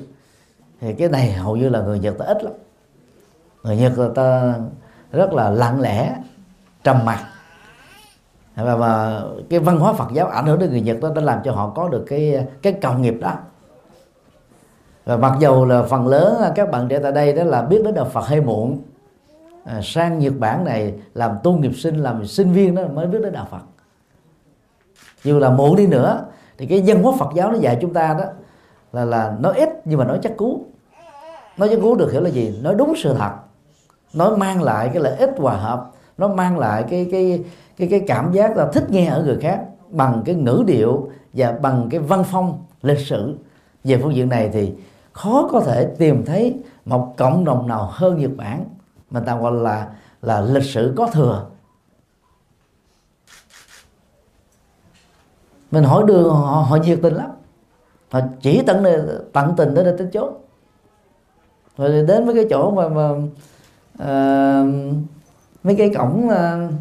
Thì cái này hầu như là người nhật ta ít lắm người nhật người ta rất là lặng lẽ trầm mặc. Và, và cái văn hóa Phật giáo ảnh hưởng đến người Nhật đó đã làm cho họ có được cái cái cầu nghiệp đó. Và mặc dù là phần lớn các bạn trẻ tại đây đó là biết đến đạo Phật hơi muộn à, sang Nhật Bản này làm tu nghiệp sinh làm sinh viên đó mới biết đến đạo Phật. Dù là muộn đi nữa thì cái dân hóa Phật giáo nó dạy chúng ta đó là là nói ít nhưng mà nói chắc cú. Nói chắc cú được hiểu là gì? Nói đúng sự thật nó mang lại cái lợi ích hòa hợp nó mang lại cái cái cái cái cảm giác là thích nghe ở người khác bằng cái ngữ điệu và bằng cái văn phong lịch sử. Về phương diện này thì khó có thể tìm thấy một cộng đồng nào hơn Nhật Bản mình ta gọi là là lịch sử có thừa. Mình hỏi đường họ, họ nhiệt tình lắm. Họ chỉ tận tận tình tới đây tính chốt rồi đến với cái chỗ mà, mà uh, mấy cái cổng uh,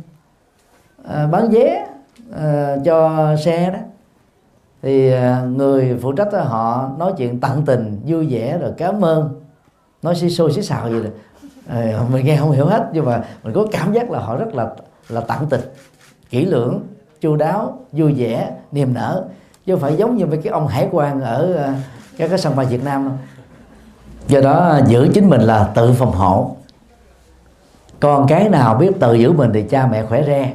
uh, bán vé uh, cho xe đó. Thì uh, người phụ trách họ nói chuyện tận tình vui vẻ rồi cảm ơn. Nói xí xôi xí xào gì rồi à, mình nghe không hiểu hết nhưng mà mình có cảm giác là họ rất là là tận tình kỹ lưỡng chu đáo vui vẻ niềm nở. Chứ không phải giống như mấy cái ông hải quan ở các cái sân bay Việt Nam đâu. Do đó giữ chính mình là tự phòng hộ con cái nào biết tự giữ mình thì cha mẹ khỏe re.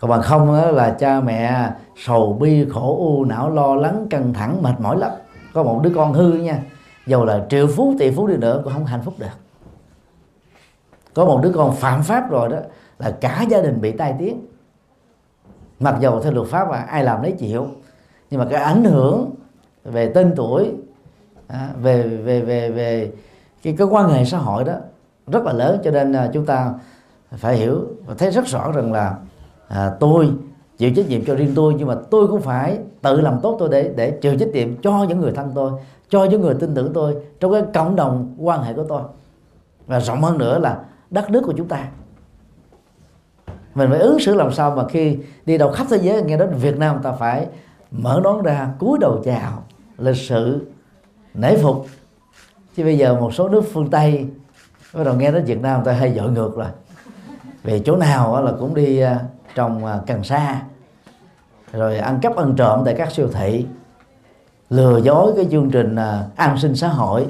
Còn bằng không là cha mẹ sầu bi, khổ, u, não, lo lắng, căng thẳng, mệt mỏi lắm. Có một đứa con hư nha. Dầu là triệu phú, tỷ phú đi nữa cũng không hạnh phúc được. Có một đứa con phạm pháp rồi đó là cả gia đình bị tai tiếng. Mặc dầu theo luật pháp là ai làm lấy chịu. Nhưng mà cái ảnh hưởng về tên tuổi à, về về về về cái cái quan hệ xã hội đó rất là lớn cho nên à, chúng ta phải hiểu và thấy rất rõ rằng là à, tôi chịu trách nhiệm cho riêng tôi nhưng mà tôi cũng phải tự làm tốt tôi để để chịu trách nhiệm cho những người thân tôi cho những người tin tưởng tôi trong cái cộng đồng quan hệ của tôi. Và rộng hơn nữa là đất nước của chúng ta. Mình phải ứng xử làm sao mà khi đi đâu khắp thế giới nghe đến Việt Nam ta phải mở nón ra cúi đầu chào lịch sự nể phục. Chứ bây giờ một số nước phương Tây bắt đầu nghe đến Việt Nam người ta hay dội ngược rồi về chỗ nào là cũng đi à, trồng à, cần sa, rồi ăn cắp ăn trộm tại các siêu thị, lừa dối cái chương trình à, an sinh xã hội.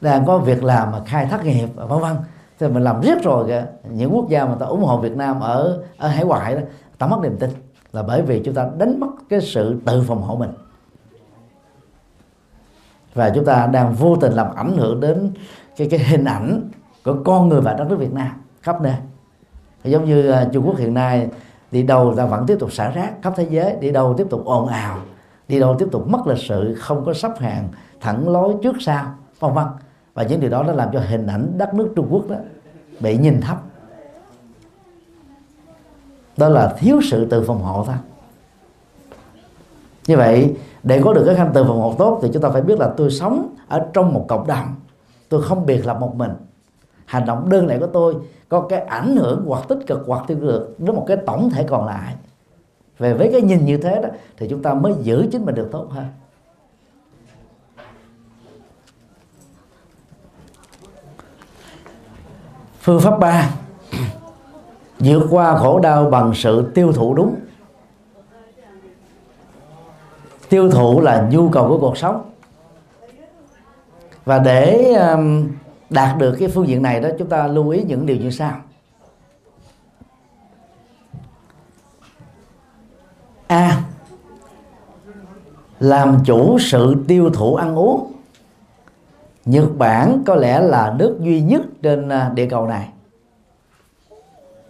Đang có việc làm mà khai thác nghiệp, vân vân. Thì mình làm riết rồi kìa. Những quốc gia mà ta ủng hộ Việt Nam ở ở hải ngoại đó, ta mất niềm tin. Là bởi vì chúng ta đánh mất cái sự tự phòng hộ mình và chúng ta đang vô tình làm ảnh hưởng đến cái cái hình ảnh của con người và đất nước Việt Nam khắp nơi. Giống như uh, Trung Quốc hiện nay đi đâu ta vẫn tiếp tục xả rác khắp thế giới đi đâu tiếp tục ồn ào đi đâu tiếp tục mất lịch sự không có sắp hàng thẳng lối trước sau vân vân. Và những điều đó nó làm cho hình ảnh đất nước Trung Quốc đó bị nhìn thấp. Đó là thiếu sự tự phòng hộ thôi. Như vậy để có được cái khanh từ vòng một tốt thì chúng ta phải biết là tôi sống ở trong một cộng đồng. Tôi không biệt lập một mình. Hành động đơn lẻ của tôi có cái ảnh hưởng hoặc tích cực hoặc tiêu cực đến một cái tổng thể còn lại. Về với cái nhìn như thế đó, thì chúng ta mới giữ chính mình được tốt hơn. Phương pháp ba. Vượt qua khổ đau bằng sự tiêu thụ đúng tiêu thụ là nhu cầu của cuộc sống. Và để um, đạt được cái phương diện này đó chúng ta lưu ý những điều như sau. A làm chủ sự tiêu thụ ăn uống. Nhật Bản có lẽ là nước duy nhất trên à, địa cầu này.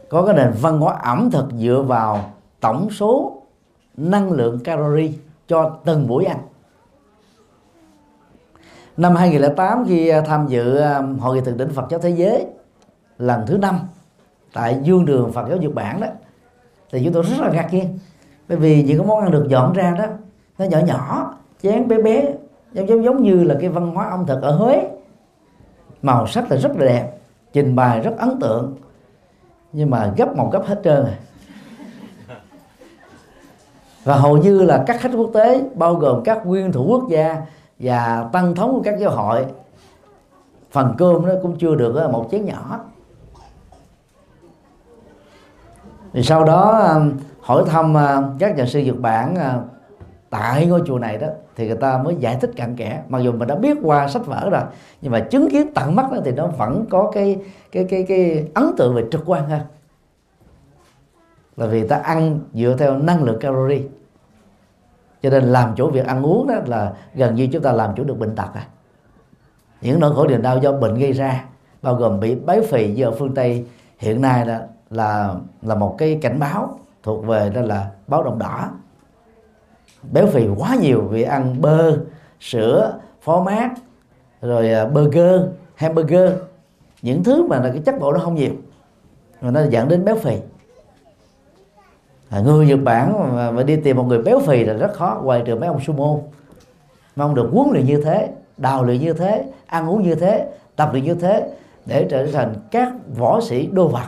Có cái nền văn hóa ẩm thực dựa vào tổng số năng lượng calorie cho từng buổi ăn. Năm 2008 khi à, tham dự à, hội nghị thượng đỉnh Phật giáo thế giới lần thứ năm tại dương đường Phật giáo Nhật Bản đó, thì chúng tôi rất là ngạc nhiên. Bởi vì những cái món ăn được dọn ra đó, nó nhỏ nhỏ, chén bé bé, giống giống giống như là cái văn hóa ẩm thực ở Huế. Màu sắc là rất là đẹp, trình bày rất ấn tượng. Nhưng mà gấp một gấp hết trơn rồi và hầu như là các khách quốc tế, bao gồm các nguyên thủ quốc gia và tăng thống của các giáo hội, phần cơm nó cũng chưa được ờ, một chén nhỏ. Thì sau đó ờ, hỏi thăm ờ, các nhà sư Nhật Bản tại ngôi chùa này đó, thì người ta mới giải thích cặn kẽ. Mặc dù mình đã biết qua sách vở rồi, nhưng mà chứng kiến tận mắt đó thì nó vẫn có cái cái cái cái ấn tượng về trực quan hơn là vì ta ăn dựa theo năng lượng calorie. Cho nên làm chủ việc ăn uống đó là gần như chúng ta làm chủ được bệnh tật à. Những nỗi khổ niềm đau do bệnh gây ra, bao gồm bị béo phì giờ phương tây, hiện nay là là là một cái cảnh báo thuộc về đó là báo động đỏ. Béo phì quá nhiều vì ăn bơ, sữa, phó mát, rồi à, burger, hamburger. Những thứ mà là cái chất bộ nó không nhiều, mà nó dẫn đến béo phì à, người Nhật Bản mà, mà đi tìm một người béo phì là rất khó ngoài trừ mấy ông sumo. Mà ông được huấn luyện như thế đào luyện như thế ăn uống như thế tập luyện như thế để trở thành các võ sĩ đô vật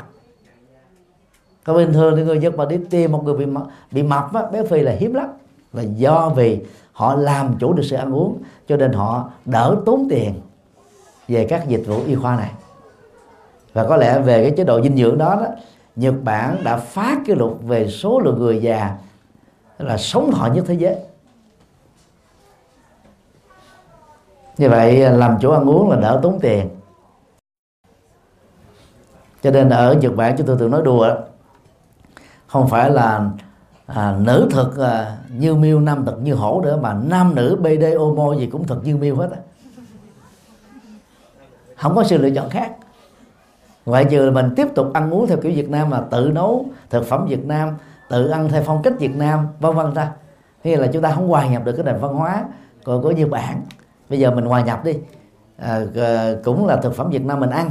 còn bình thường thì người Nhật mà đi tìm một người bị bị mập á, béo phì là hiếm lắm. Là do vì họ làm chủ được sự ăn uống cho nên họ đỡ tốn tiền về các dịch vụ y khoa này. Và có lẽ về cái chế độ dinh dưỡng đó, đó Nhật Bản đã phá kỷ lục về số lượng người già là sống thọ nhất thế giới. Như vậy làm chỗ ăn uống là đỡ tốn tiền. Cho nên ở Nhật Bản chúng tôi thường nói đùa không phải là à, nữ thực à, như miêu nam thực như hổ nữa mà nam nữ bd omo gì cũng thực như miêu hết á. Không có sự lựa chọn khác ngoại trừ là mình tiếp tục ăn uống theo kiểu Việt Nam mà tự nấu thực phẩm Việt Nam tự ăn theo phong cách Việt Nam vân vân ta. Hay là chúng ta không hòa nhập được cái nền văn hóa còn có như bạn bây giờ mình hòa nhập đi. À, cũng là thực phẩm Việt Nam mình ăn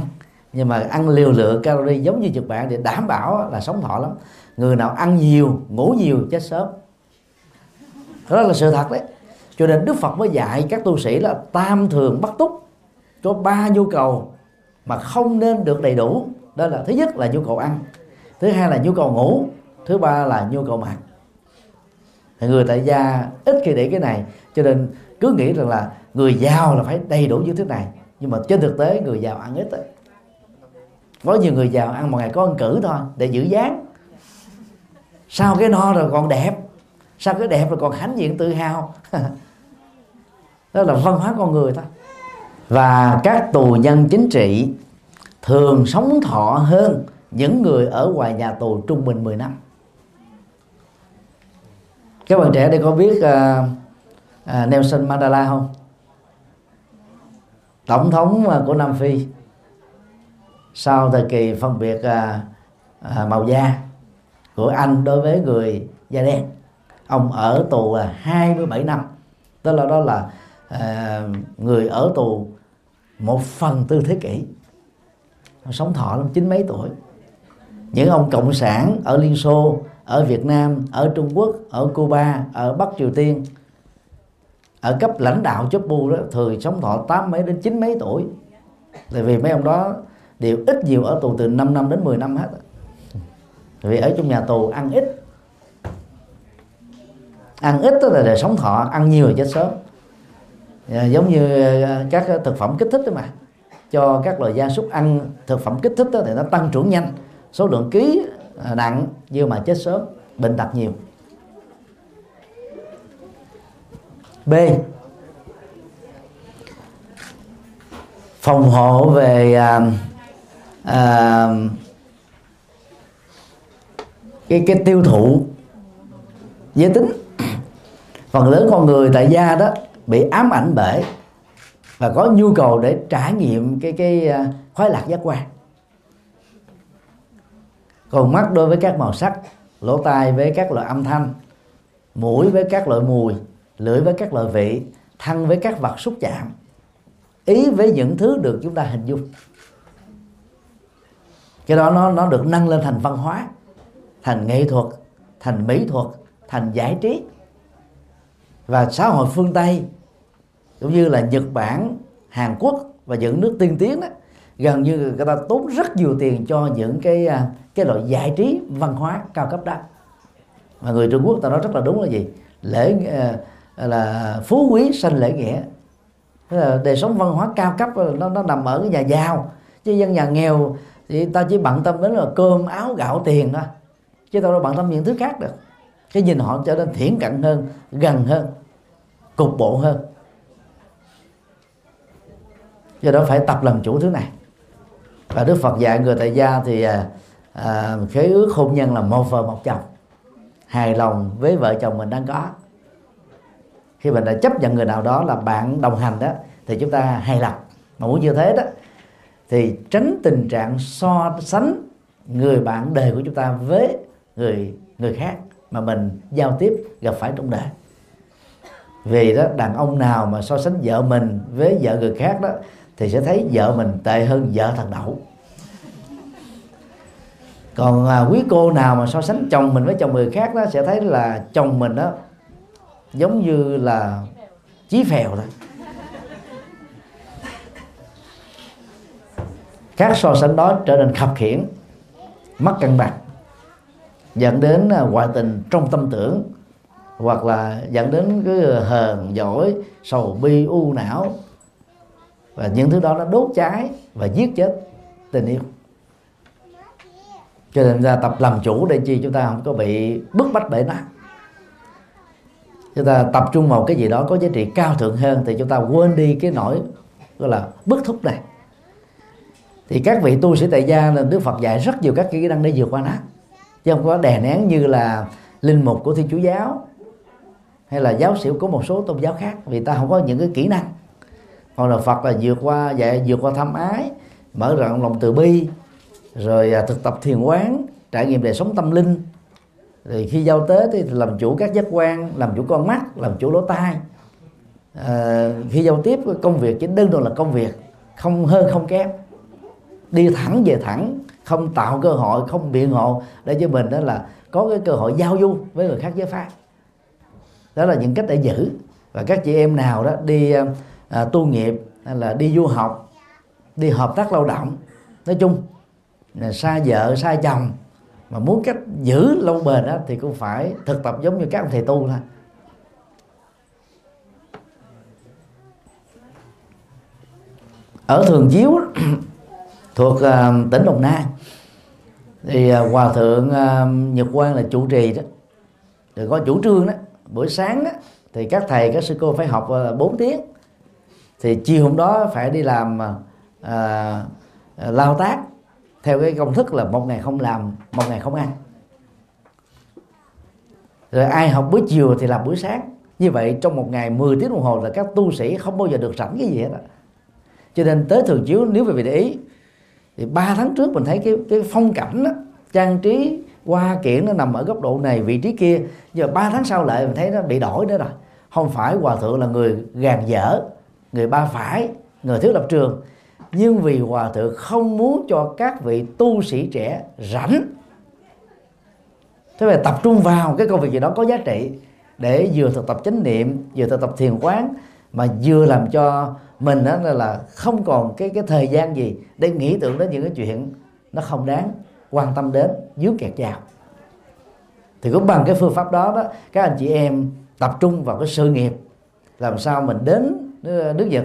nhưng mà ăn liều lượng calorie giống như Nhật Bản để đảm bảo là sống thọ lắm. Người nào ăn nhiều ngủ nhiều chết sớm. Đó là sự thật đấy. Cho nên Đức Phật mới dạy các tu sĩ là tam thường bắt túc. Có ba nhu cầu mà không nên được đầy đủ. Đó là thứ nhất là nhu cầu ăn. Thứ hai là nhu cầu ngủ. Thứ ba là nhu cầu mặc. Người tại gia ít khi để cái này, cho nên cứ nghĩ rằng là người giàu là phải đầy đủ những thứ này. Nhưng mà trên thực tế, người giàu ăn ít ấy. có nhiều người giàu ăn một ngày có ăn cử thôi, để giữ dáng. Sau cái no rồi còn đẹp? Sau cái đẹp rồi còn hãnh diện tự hào? Đó là văn hóa con người thôi và các tù nhân chính trị thường sống thọ hơn những người ở ngoài nhà tù trung bình 10 năm. Các bạn trẻ đây có biết uh, uh, Nelson Mandela không? Tổng thống uh, của Nam Phi sau thời kỳ phân biệt uh, uh, màu da của Anh đối với người da đen. Ông ở tù là 27 năm. Tức là đó là uh, người ở tù một phần tư thế kỷ. Sống thọ lắm, chín mấy tuổi. Những ông cộng sản ở liên xô, ở việt nam, ở trung quốc, ở cuba, ở bắc triều tiên, ở cấp lãnh đạo chốt bu đó, thường sống thọ tám mấy đến chín mấy tuổi. Tại vì mấy ông đó đều ít nhiều ở tù từ 5 năm đến 10 năm hết. Vì ở trong nhà tù ăn ít. Ăn ít tức là đời sống thọ, ăn nhiều là chết sớm à, giống như ờ, các ờ, thực phẩm kích thích đó mà. Cho các loài gia súc ăn thực phẩm kích thích đó thì nó tăng trưởng nhanh. Số lượng ký à, nặng nhưng mà chết sớm bệnh tật nhiều. B. Phòng hộ về à, à, cái cái tiêu thụ giới tính. Phần lớn con người tại gia đó bị ám ảnh bởi và có nhu cầu để trải nghiệm cái cái à, khoái lạc giác quan. Còn mắt đối với các màu sắc, lỗ tai với các loại âm thanh, mũi với các loại mùi, lưỡi với các loại vị, thân với các vật xúc chạm, ý với những thứ được chúng ta hình dung. Cái đó nó nó được nâng lên thành văn hóa, thành nghệ thuật, thành mỹ thuật, thành giải trí và xã hội phương tây, cũng như là nhật bản, hàn quốc và những nước tiên tiến đó, gần như người ta tốn rất nhiều tiền cho những cái à, cái loại giải trí văn hóa cao cấp đó. Mà người trung quốc ta nói rất là đúng là gì? Lễ à, là phú quý, sanh lễ nghĩa. Là đời sống văn hóa cao cấp à, nó nó nằm ở cái nhà giàu. Chứ dân nhà nghèo thì ta chỉ bận tâm đến là cơm áo gạo tiền thôi, chứ tao đâu bận tâm những thứ khác được cái nhìn họ trở nên thiển cận hơn gần hơn cục bộ hơn. Do đó phải tập làm chủ thứ này. Và đức phật dạy người tại gia thì à, à, khế ước hôn nhân là một vợ một chồng. Hài lòng với vợ chồng mình đang có. Khi mình đã chấp nhận người nào đó là bạn đồng hành đó thì chúng ta hài lòng. Mà muốn như thế đó thì tránh tình trạng so sánh người bạn đời của chúng ta với người người khác mà mình giao tiếp gặp phải trong đời. Vì đó đàn ông nào mà so sánh vợ mình với vợ người khác đó thì sẽ thấy vợ mình tệ hơn vợ thằng đậu. Còn à, quý cô nào mà so sánh chồng mình với chồng người khác đó sẽ thấy là chồng mình đó giống như là chí phèo thôi. Các so sánh đó trở nên khập khiển mất cân bằng dẫn đến à, ngoại tình trong tâm tưởng, hoặc là dẫn đến cái hờn giỏi sầu bi, u não. Và những thứ đó nó đốt cháy và giết chết tình yêu. Cho nên ra tập làm chủ để chi chúng ta không có bị bức bách bể nát chúng ta tập trung vào cái gì đó có giá trị cao thượng hơn thì chúng ta quên đi cái nỗi, gọi là, bức thúc này. Thì các vị tu sĩ tại gia là Đức Phật dạy rất nhiều các kỹ năng để vượt qua nó chứ không có đè nén như là linh mục của Thiên Chúa giáo hay là giáo sĩ của một số tôn giáo khác vì ta không có những cái kỹ năng. Còn là Phật là vượt qua dạy vượt qua thâm ái mở rộng lòng từ bi rồi à, thực tập thiền quán trải nghiệm đời sống tâm linh. Rồi khi giao tế thì làm chủ các giác quan làm chủ con mắt làm chủ lỗ tai. À, khi giao tiếp công việc chỉ đơn thuần là công việc không hơn không kém. Đi thẳng về thẳng không tạo cơ hội không biện hộ. Để cho mình đó là có cái cơ hội giao du với người khác giới pháp. Đó là những cách để giữ. Và các chị em nào đó đi à, à, tu nghiệp hay là đi du học đi hợp tác lao động nói chung là xa vợ xa chồng mà muốn cách giữ lâu bền đó thì cũng phải thực tập giống như các ông thầy tu thôi. Ở thường chiếu thuộc uh, tỉnh đồng nai. Thì uh, hòa thượng uh, nhật quang là chủ trì đó. Rồi có chủ trương đó buổi sáng đó, thì các thầy các sư cô phải học uh, 4 tiếng. Thì chiều hôm đó phải đi làm uh, lao tác theo cái công thức là một ngày không làm một ngày không ăn. Rồi ai học buổi chiều thì làm buổi sáng. Như vậy trong một ngày 10 tiếng đồng hồ là các tu sĩ không bao giờ được rảnh cái gì hết đó. cho nên tới thường chiếu nếu về vị để ý thì ba tháng trước mình thấy cái cái phong cảnh đó, trang trí hoa kiển nó nằm ở góc độ này vị trí kia. Giờ ba tháng sau lại mình thấy nó bị đổi nữa rồi. Không phải hòa thượng là người gàn dở người ba phải người thiếu lập trường. Nhưng vì hòa thượng không muốn cho các vị tu sĩ trẻ rảnh. Thế về tập trung vào cái công việc gì đó có giá trị để vừa thực tập chánh niệm vừa thực tập thiền quán mà vừa làm cho mình đó là không còn cái cái thời gian gì để nghĩ tưởng đến những cái chuyện nó không đáng quan tâm đến, dướng kẹt vào. Thì cũng bằng cái phương pháp đó đó, các anh chị em tập trung vào cái sự nghiệp, làm sao mình đến ờ, nước Nhật,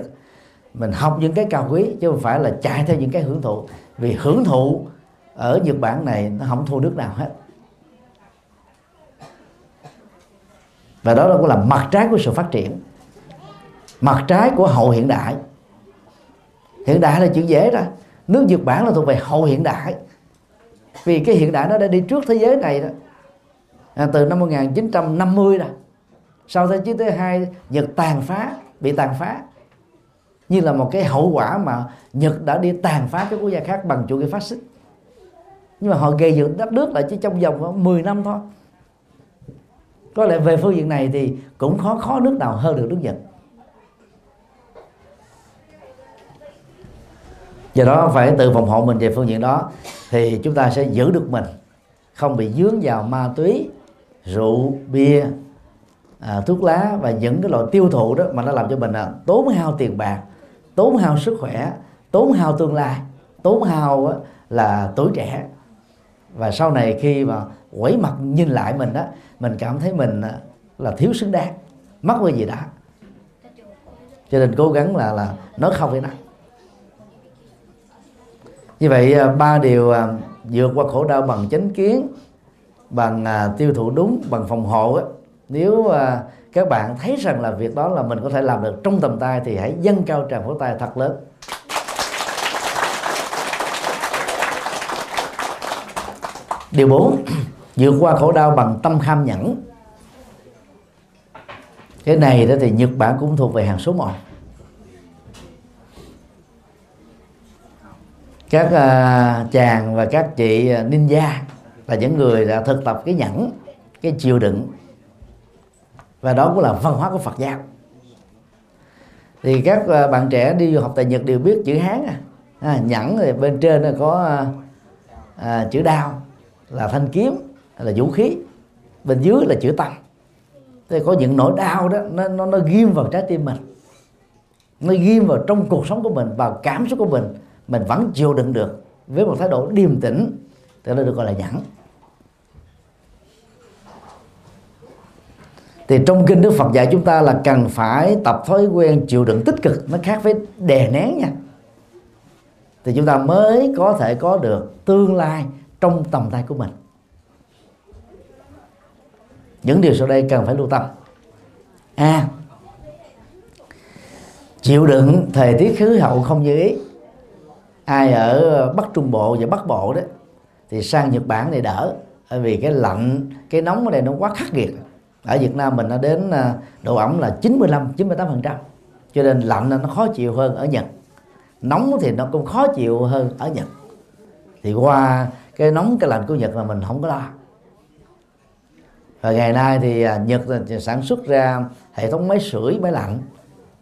mình học những cái cao quý, chứ không phải là chạy theo những cái hưởng thụ. Vì hưởng thụ ở Nhật Bản này nó không thua nước nào hết. Và đó cũng là mặt trái của sự phát triển mặt trái của hậu hiện đại. Hiện đại là chuyện dễ ra nước Nhật Bản là thuộc về hậu hiện đại. Vì cái hiện đại nó đã đi trước thế giới này đó. À, từ năm 1950 rồi sau thế chiến thứ hai Nhật tàn phá bị tàn phá. Như là một cái hậu quả mà Nhật đã đi tàn phá các quốc gia khác bằng chủ nghĩa phát xít nhưng mà họ gây dựng đất nước lại chỉ trong vòng 10 năm thôi. Có lẽ về phương diện này thì cũng khó khó nước nào hơn được nước Nhật. Do đó phải tự phòng hộ mình về phương diện đó. Thì chúng ta sẽ giữ được mình. Không bị dướng vào ma túy rượu bia à, thuốc lá và những cái loại tiêu thụ đó mà nó làm cho mình là tốn hao tiền bạc tốn hao sức khỏe tốn hao tương lai tốn hao là tuổi trẻ. Và sau này khi mà quẩy mặt nhìn lại mình đó mình cảm thấy mình là thiếu xứng đáng mất cái gì đã. Cho nên cố gắng là là nói không với nó như vậy à, ba điều à, vượt qua khổ đau bằng chánh kiến, bằng à, tiêu thụ đúng, bằng phòng hộ nếu các bạn thấy rằng là việc đó là mình có thể làm được trong tầm tay thì hãy dâng cao tràng pháo tay thật lớn. Điều 4 vượt qua khổ đau bằng tâm kham nhẫn. Cái này đó thì Nhật Bản cũng thuộc về hàng số 1 các uh, chàng và các chị à, ninja là những người đã thực tập cái nhẫn cái chịu đựng. Và đó cũng là văn hóa của Phật giáo. Thì các uh, bạn trẻ đi du học tại Nhật đều biết chữ Hán à, à nhẫn thì bên trên là có uh, à, chữ đao là thanh kiếm là vũ khí. Bên dưới là chữ tâm. Thì có những nỗi đau đó nó nó nó ghim vào trái tim mình. Nó ghim vào trong cuộc sống của mình vào cảm xúc của mình mình vẫn chịu đựng được với một thái độ điềm tĩnh thì nó được gọi là nhẫn thì trong kinh Đức Phật dạy chúng ta là cần phải tập thói quen chịu đựng tích cực nó khác với đè nén nha. Thì chúng ta mới có thể có được tương lai trong tầm tay của mình. Những điều sau đây cần phải lưu tâm. A. À, chịu đựng thời tiết khí hậu không như ý ai ở ờ, bắc trung bộ và bắc bộ đó, thì sang nhật bản này đỡ, bởi vì cái lạnh, cái nóng ở đây nó quá khắc nghiệt. Ở Việt Nam mình nó đến ờ, độ ẩm là 95 98 phần trăm, cho nên lạnh nó khó chịu hơn ở Nhật. Nóng thì nó cũng khó chịu hơn ở Nhật. Thì qua cái nóng, cái lạnh của Nhật là mình không có lo. Và ngày nay thì ờ, Nhật sản xuất ra hệ thống máy sưởi, máy lạnh.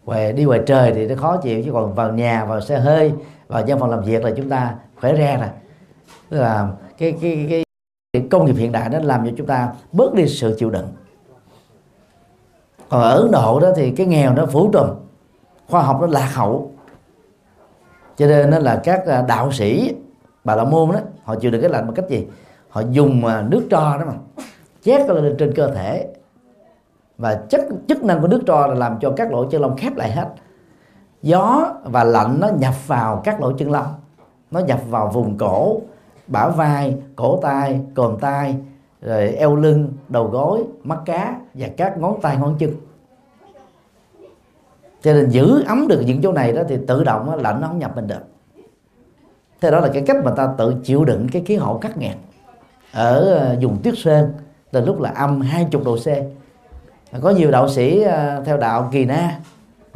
Về đi ngoài trời thì nó khó chịu, chứ còn vào nhà vào xe hơi vào văn phòng làm việc là chúng ta khỏe re rồi tức là cái cái cái, cái công nghiệp hiện đại nó làm cho chúng ta bớt đi sự chịu đựng. Còn ở Ấn Độ đó thì cái nghèo nó phủ trùm khoa học nó lạc hậu. Cho nên nó là các à, đạo sĩ bà la môn đó họ chịu được cái lạnh bằng cách gì? Họ dùng à, nước tro đó mà chét lên trên cơ thể. Và chất chức năng của nước tro là làm cho các lỗ chân lông khép lại hết gió và lạnh nó nhập vào các lỗ chân lông nó nhập vào vùng cổ bả vai cổ tay cồn tay rồi eo lưng đầu gối mắt cá và các ngón tay ngón chân. Cho nên giữ ấm được những chỗ này đó thì tự động đó, lạnh nó không nhập mình được. Thế đó là cái cách mà ta tự chịu đựng cái khí hậu khắc nghiệt ở ờ, vùng tuyết sơn từ lúc là âm 20 độ C. Có nhiều đạo sĩ ờ, theo đạo kỳ na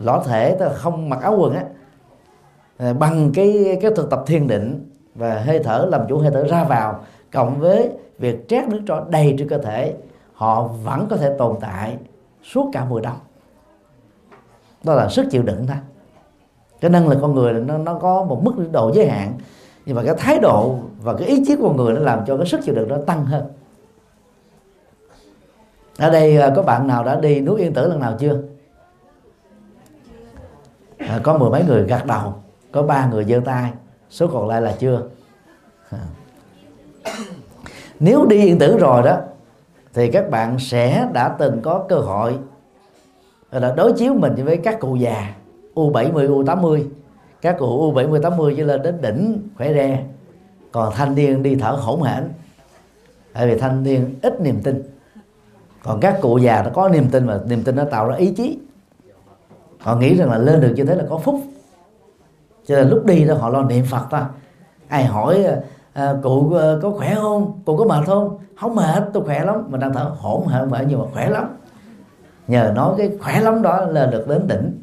lõ thể ta không mặc áo quần á. Ờ, bằng cái cái thực tập thiền định và hơi thở làm chủ hơi thở ra vào, cộng với việc trét nước trọ đầy trên cơ thể, họ vẫn có thể tồn tại suốt cả mùa đông. Đó là sức chịu đựng thôi. Cái năng lực con người nó nó có một mức độ giới hạn, nhưng mà cái thái độ và cái ý chí của con người nó làm cho cái sức chịu đựng nó tăng hơn. Ở đây ờ, có bạn nào đã đi núi yên tử lần nào chưa? À, có mười mấy người gật đầu có ba người giơ tay số còn lại là chưa? À. Nếu đi yên tử rồi đó thì các bạn sẽ đã từng có cơ hội là đối chiếu mình với các cụ già U70, U80 các cụ U70, 80 chỉ lên đến đỉnh khỏe re còn thanh niên đi thở hổn hển. Tại vì thanh niên ít niềm tin. Còn các cụ già nó có niềm tin và niềm tin nó tạo ra ý chí họ nghĩ rằng là lên được như thế là có phúc. Cho nên lúc đi đó họ lo niệm phật ta. Ai hỏi à, à cụ à, có khỏe không? Cụ có mệt không? Không mệt tôi khỏe lắm. Mình đang thở hổn hển vậy nhưng mà khỏe lắm. Nhờ nói cái khỏe lắm đó là được đến đỉnh.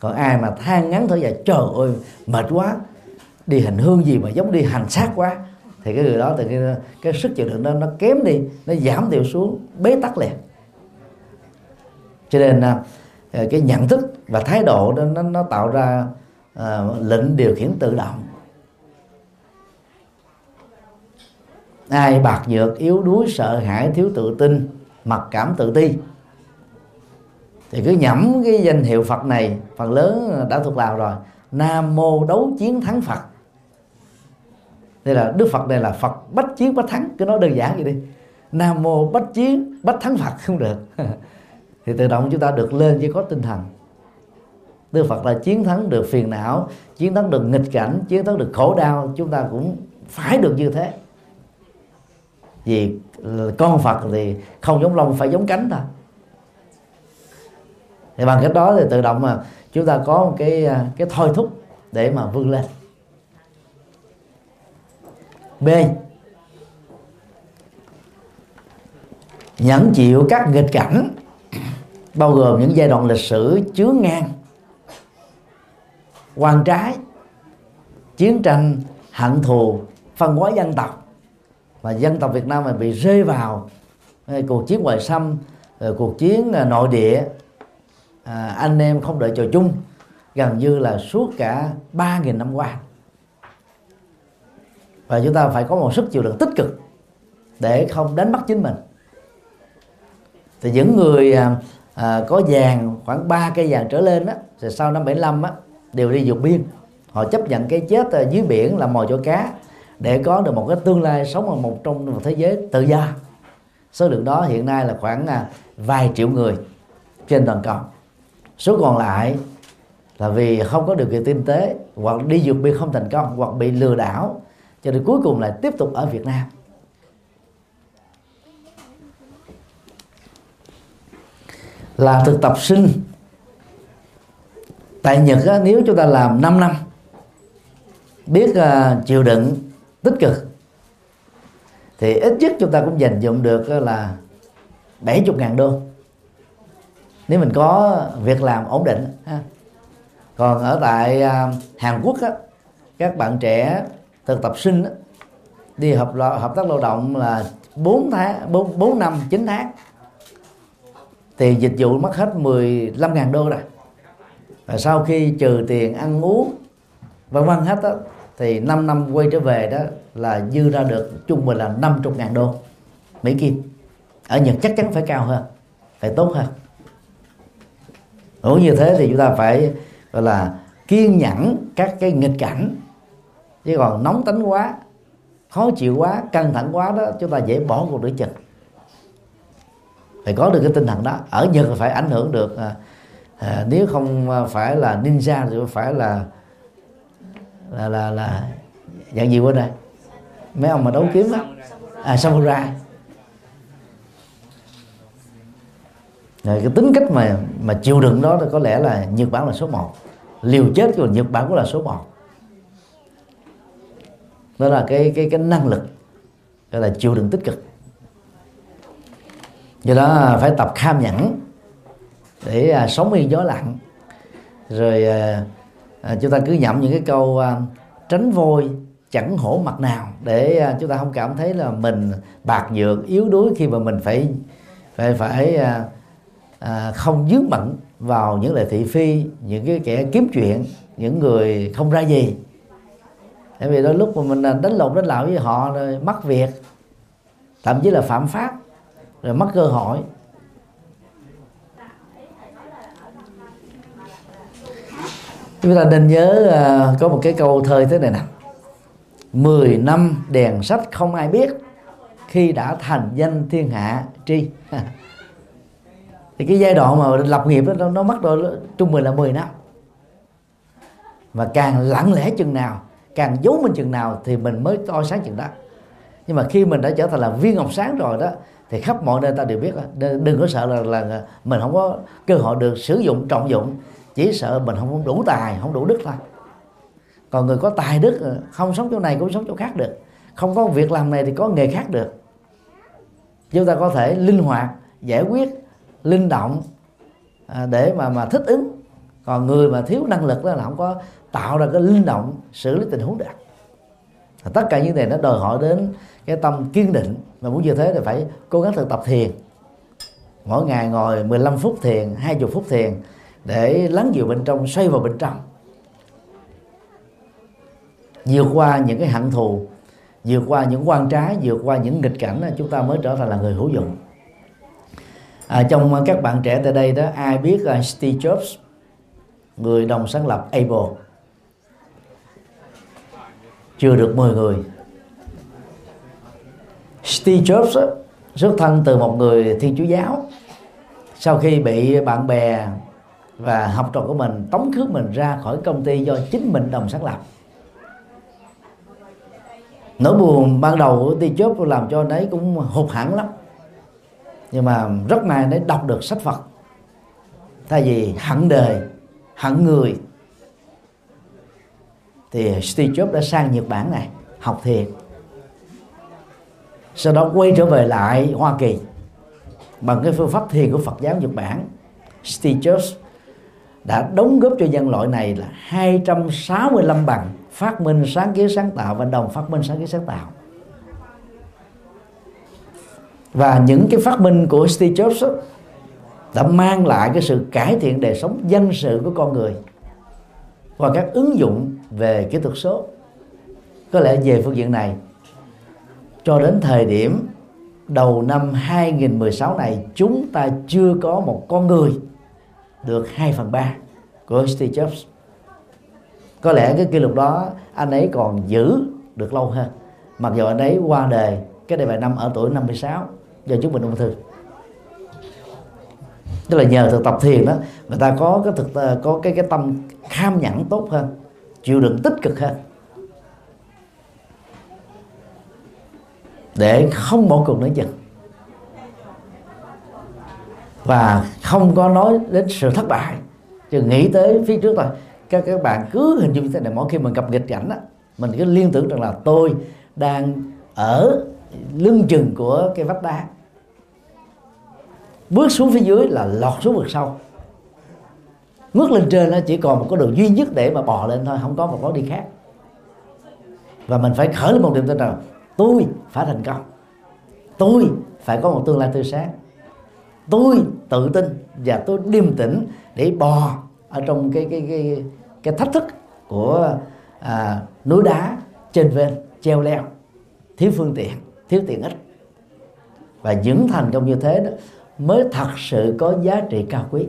Còn ai mà than ngắn thở dài trời ơi mệt quá đi hành hương gì mà giống đi hành xác quá. Thì cái người đó thì cái, cái sức chịu đựng đó nó kém đi nó giảm thiểu xuống bế tắc liền. Cho nên à, Ờ, cái nhận thức và thái độ đó nó, nó tạo ra à, lệnh điều khiển tự động. Ai bạc nhược yếu đuối sợ hãi thiếu tự tin mặc cảm tự ti. Thì cứ nhẩm cái danh hiệu Phật này phần lớn đã thuộc lào rồi. Nam mô đấu chiến thắng Phật. Đây là Đức Phật này là Phật bách chiến bách thắng cứ nói đơn giản vậy đi. Nam mô bách chiến bách thắng Phật không được. thì tự động chúng ta được lên với có tinh thần. Đức Phật là chiến thắng được phiền não, chiến thắng được nghịch cảnh, chiến thắng được khổ đau, chúng ta cũng phải được như thế. Vì con Phật thì không giống lông, phải giống cánh thôi. Thì bằng cách đó thì tự động mà chúng ta có một cái à, cái thôi thúc để mà vươn lên. B. Nhẫn chịu các nghịch cảnh bao gồm những giai đoạn lịch sử chướng ngang quan trái chiến tranh hận thù phân hóa dân tộc. Và dân tộc Việt Nam mà bị rơi vào ờ, cuộc chiến ngoại xâm ờ, cuộc chiến ờ, nội địa à, anh em không đợi trò chung gần như là suốt cả 3.000 năm qua. Và chúng ta phải có một sức chịu đựng tích cực để không đánh mất chính mình. Thì những người à, à, có vàng khoảng 3 cây vàng trở lên đó rồi sau năm 75 á đều đi vượt biên. Họ chấp nhận cái chết ờ, dưới biển là mồi cho cá để có được một cái tương lai sống ở một trong một thế giới tự do. Số lượng đó hiện nay là khoảng à, vài triệu người trên toàn cầu. Số còn lại là vì không có điều kiện kinh tế hoặc đi vượt biên không thành công hoặc bị lừa đảo. Cho nên cuối cùng lại tiếp tục ở Việt Nam. Là thực tập sinh. Tại Nhật á, nếu chúng ta làm 5 năm biết uh, chịu đựng tích cực thì ít nhất chúng ta cũng dành dụng được uh, là 70 ngàn đô. Nếu mình có việc làm ổn định ha. còn ở tại uh, Hàn Quốc á, các bạn trẻ thực tập sinh á, đi hợp hợp tác lao động là 4 tháng 4, 4 năm 9 tháng thì dịch vụ mất hết 15 ngàn đô rồi. Và sau khi trừ tiền ăn uống vân vân hết đó, thì 5 năm quay trở về đó là dư ra được trung bình là 50 ngàn đô Mỹ Kim. Ở Nhật chắc chắn phải cao hơn phải tốt hơn. Cũng như thế thì chúng ta phải gọi là kiên nhẫn các cái nghịch cảnh. Chứ còn nóng tính quá khó chịu quá căng thẳng quá đó chúng ta dễ bỏ cuộc nửa chừng phải có được cái tinh thần đó. Ở Nhật phải ảnh hưởng được à, à nếu không phải là ninja thì phải là là là, là dạng gì quên đây mấy ông mà đấu kiếm đó à samurai. Rồi cái tính cách mà mà chịu đựng đó có lẽ là Nhật Bản là số 1 liều chết của Nhật Bản cũng là số 1 đó là cái cái cái năng lực gọi là chịu đựng tích cực do đó à, phải tập kham nhẫn để à, sống yên gió lặng. Rồi à, à, chúng ta cứ nhậm những cái câu à, tránh vôi chẳng hổ mặt nào để à, chúng ta không cảm thấy là mình bạc nhược yếu đuối khi mà mình phải phải phải à, à, không dướng bận vào những lời thị phi những cái kẻ kiếm chuyện những người không ra gì. Tại vì đôi lúc mà mình à, đánh lộn đánh lạo với họ rồi mất việc thậm chí là phạm pháp rồi mất cơ hội. Chúng ta nên nhớ uh, có một cái câu thơ thế này nè. 10 năm đèn sách không ai biết khi đã thành danh thiên hạ tri. Thì cái giai đoạn mà lập nghiệp đó nó, nó mất rồi trung bình là 10 năm. Và càng lặng lẽ chừng nào càng giấu mình chừng nào thì mình mới to sáng chừng đó. Nhưng mà khi mình đã trở thành là viên ngọc sáng rồi đó thì khắp mọi nơi ta đều biết đừng có sợ là là mình không có cơ hội được sử dụng, trọng dụng. Chỉ sợ mình không đủ tài, không đủ đức thôi. Còn người có tài đức ờ, không sống chỗ này cũng sống chỗ khác được. Không có việc làm này thì có nghề khác được. Chúng ta có thể linh hoạt, giải quyết, linh động à, để mà mà thích ứng. Còn người mà thiếu năng lực đó là không có tạo ra cái linh động, xử lý tình huống được. Tất cả những này nó đòi hỏi đến cái tâm kiên định mà muốn như thế thì phải cố gắng thực tập thiền. Mỗi ngày ngồi 15 phút thiền 20 phút thiền để lắng dịu bên trong xoay vào bên trong. Vượt qua những cái hận thù vượt qua những quan trái vượt qua những nghịch cảnh chúng ta mới trở thành là người hữu dụng. À, trong các bạn trẻ tại đây đó ai biết uh, Steve Jobs người đồng sáng lập Apple? Chưa được 10 người. Steve Jobs xuất thân từ một người thiên chúa giáo. Sau khi bị bạn bè và học trò của mình tống khước mình ra khỏi công ty do chính mình đồng sáng lập. Nỗi buồn ban đầu của Steve Jobs làm cho anh ấy cũng hụt hẳn lắm. Nhưng mà rất may anh ấy đọc được sách Phật. Thay vì hận đời hận người, thì Steve Jobs đã sang Nhật Bản này học thiền sau đó quay trở về lại Hoa Kỳ bằng cái phương pháp thiền của Phật giáo Nhật Bản. Steve Jobs đã đóng góp cho nhân loại này là 265 bằng phát minh sáng kiến sáng tạo và đồng phát minh sáng kiến sáng tạo. Và những cái phát minh của Steve Jobs đó, đã mang lại cái sự cải thiện đời sống dân sự của con người và các ứng dụng về kỹ thuật số. Có lẽ về phương diện này cho đến thời điểm đầu năm 2016 này, chúng ta chưa có một con người được 2 phần 3 của Steve Jobs. Có lẽ cái kỷ lục đó, anh ấy còn giữ được lâu hơn. Mặc dù anh ấy qua đời cái đây vài năm ở tuổi 56 do chứng bệnh ung thư. Tức là nhờ thực tập thiền đó, người ta có cái thực ờ, có cái cái tâm kham nhẫn tốt hơn, chịu đựng tích cực hơn. Để không bỏ cuộc nữa chừng và không có nói đến sự thất bại. Chừng nghĩ tới phía trước thôi. Các các bạn cứ hình dung như thế này, mỗi khi mình gặp nghịch cảnh á, mình cứ liên tưởng rằng là tôi đang ở lưng chừng của cái vách đá. Bước xuống phía dưới là lọt xuống vực sâu. Bước lên trên nó chỉ còn một cái đường duy nhất để mà bò lên thôi, không có một lối đi khác. Và mình phải khởi lên một niềm tin rằng tôi phải thành công. Tôi phải có một tương lai tươi sáng. Tôi tự tin và tôi điềm tĩnh để bò ở trong cái cái cái cái thách thức của à, núi đá trên ven treo leo. Thiếu phương tiện thiếu tiện ích. Và những thành công như thế đó mới thật sự có giá trị cao quý.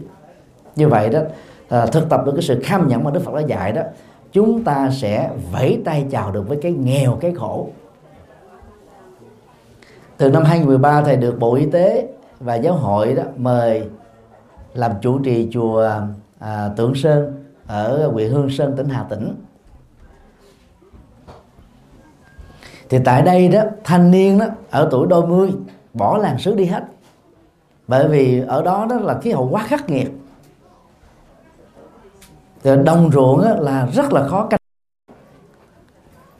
Như vậy đó à, thực tập được cái sự kham nhẫn mà Đức Phật đã dạy đó chúng ta sẽ vẫy tay chào được với cái nghèo cái khổ từ năm 2013 thầy được Bộ Y tế và giáo hội đó mời làm chủ trì chùa à, Tượng Sơn ở huyện Hương Sơn tỉnh Hà Tĩnh. Thì tại đây đó thanh niên đó ở tuổi đôi mươi bỏ làng xứ đi hết. Bởi vì ở đó đó là khí hậu quá khắc nghiệt. Thì đồng ruộng là rất là khó canh.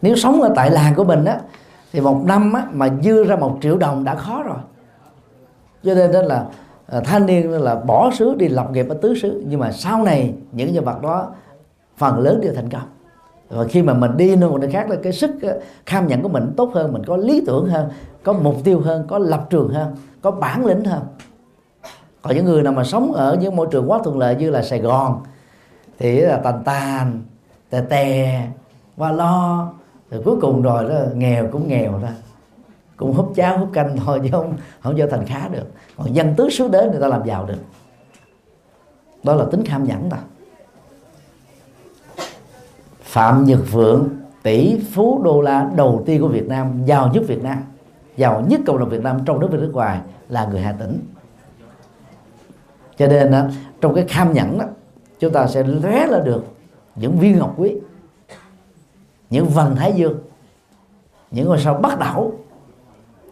Nếu sống ở tại làng của mình á thì một năm á, mà dư ra một triệu đồng đã khó rồi. Cho nên đó là à, thanh niên là bỏ xứ đi lập nghiệp ở tứ xứ. Nhưng mà sau này những nhân vật đó phần lớn đều thành công. Và khi mà mình đi nơi một nơi khác là cái sức à, kham nhận của mình tốt hơn mình có lý tưởng hơn có mục tiêu hơn có lập trường hơn có bản lĩnh hơn. Còn những người nào mà sống ở những môi trường quá thuận lợi như là Sài Gòn thì là tàn tàn tè tè và lo rồi cuối cùng rồi đó nghèo cũng nghèo ra cũng húp cháo húp canh thôi chứ không không cho thành khá được. Còn dân tứ xứ đến người ta làm giàu được. Đó là tính kham nhẫn ta. Phạm Nhật Vượng tỷ phú đô la đầu tiên của Việt Nam giàu nhất Việt Nam giàu nhất cộng đồng Việt Nam trong nước và nước ngoài là người Hà Tĩnh. Cho nên đó, trong cái kham nhẫn đó chúng ta sẽ lóe ra được những viên ngọc quý những vần thái dương những ngôi sao bắt đảo.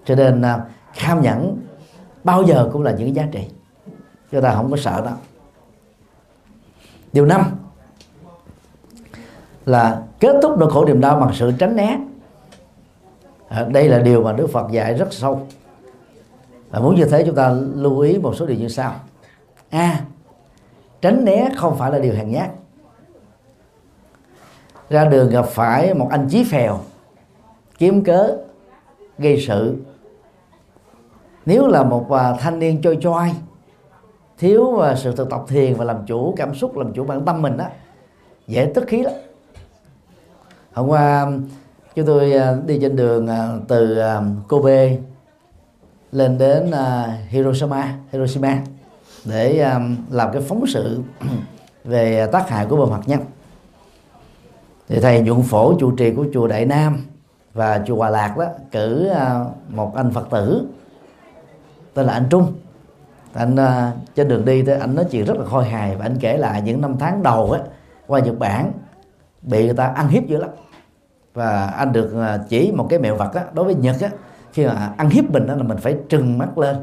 Cho nên à, kham nhẫn bao giờ cũng là những giá trị. Chúng ta không có sợ đó. Điều năm là kết thúc nỗi khổ niềm đau bằng sự tránh né. À, đây là điều mà Đức Phật dạy rất sâu. Và muốn như thế chúng ta lưu ý một số điều như sau. A à, tránh né không phải là điều hèn nhát ra đường gặp phải một anh chí phèo, kiếm cớ, gây sự. Nếu là một à, thanh niên chơi choai, thiếu à, sự thực tập thiền và làm chủ cảm xúc, làm chủ bản tâm mình đó dễ tức khí lắm. Hôm qua à, chúng tôi đi trên đường từ Kobe lên đến Hiroshima Hiroshima để làm cái phóng sự về tác hại của bom hạt nhân thì thầy nhuận phổ chủ trì của chùa Đại Nam và chùa Hòa Lạc đó, cử à, một anh Phật tử tên là anh Trung. Anh à, trên đường đi thì anh nói chuyện rất là khôi hài và anh kể lại những năm tháng đầu ấy qua Nhật Bản bị người ta ăn hiếp dữ lắm. Và anh được à, chỉ một cái mẹo vật á, đối với Nhật á, khi mà ăn hiếp mình đó là mình phải trừng mắt lên,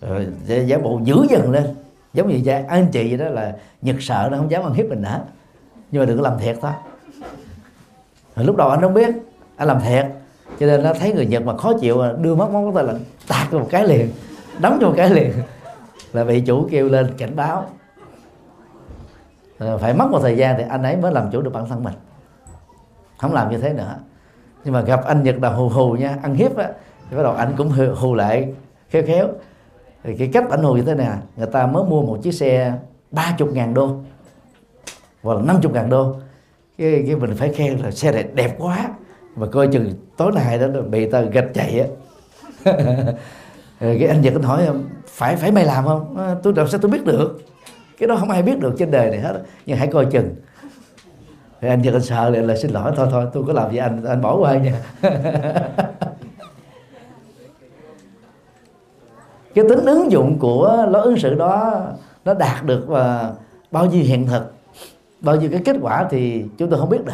rồi giả bộ dữ dần lên. Giống như vậy, anh chị vậy đó là Nhật sợ nó không dám ăn hiếp mình nữa, nhưng mà đừng có làm thiệt thôi lúc đầu anh không biết anh làm thiệt. Cho nên nó thấy người Nhật mà khó chịu đưa mắt móng tay là tạt một cái liền đóng cho một cái liền. Là bị chủ kêu lên cảnh báo. Ờ, phải mất một thời gian thì anh ấy mới làm chủ được bản thân mình. Không làm như thế nữa. Nhưng mà gặp anh Nhật là hù hù nha ăn hiếp á. Thì bắt đầu anh cũng hù, hù lại khéo khéo. Thì cái cách ảnh hù như thế nè à, người ta mới mua một chiếc xe 30 ngàn đô hoặc là 50 ngàn đô cái, cái mình phải khen là xe này đẹp quá. Mà coi chừng tối nay đó bị ta gạch chạy á. Cái anh Nhật anh hỏi phải phải mày làm không? À, tôi làm sao tôi biết được? Cái đó không ai biết được trên đời này hết nhưng hãy coi chừng. Thì anh Nhật anh sợ lại là xin lỗi thôi thôi tôi có làm gì anh anh bỏ qua nha. Cái tính ứng dụng của lối ứng xử đó nó đạt được và bao nhiêu hiện thực? Bao nhiêu cái kết quả thì chúng tôi không biết được.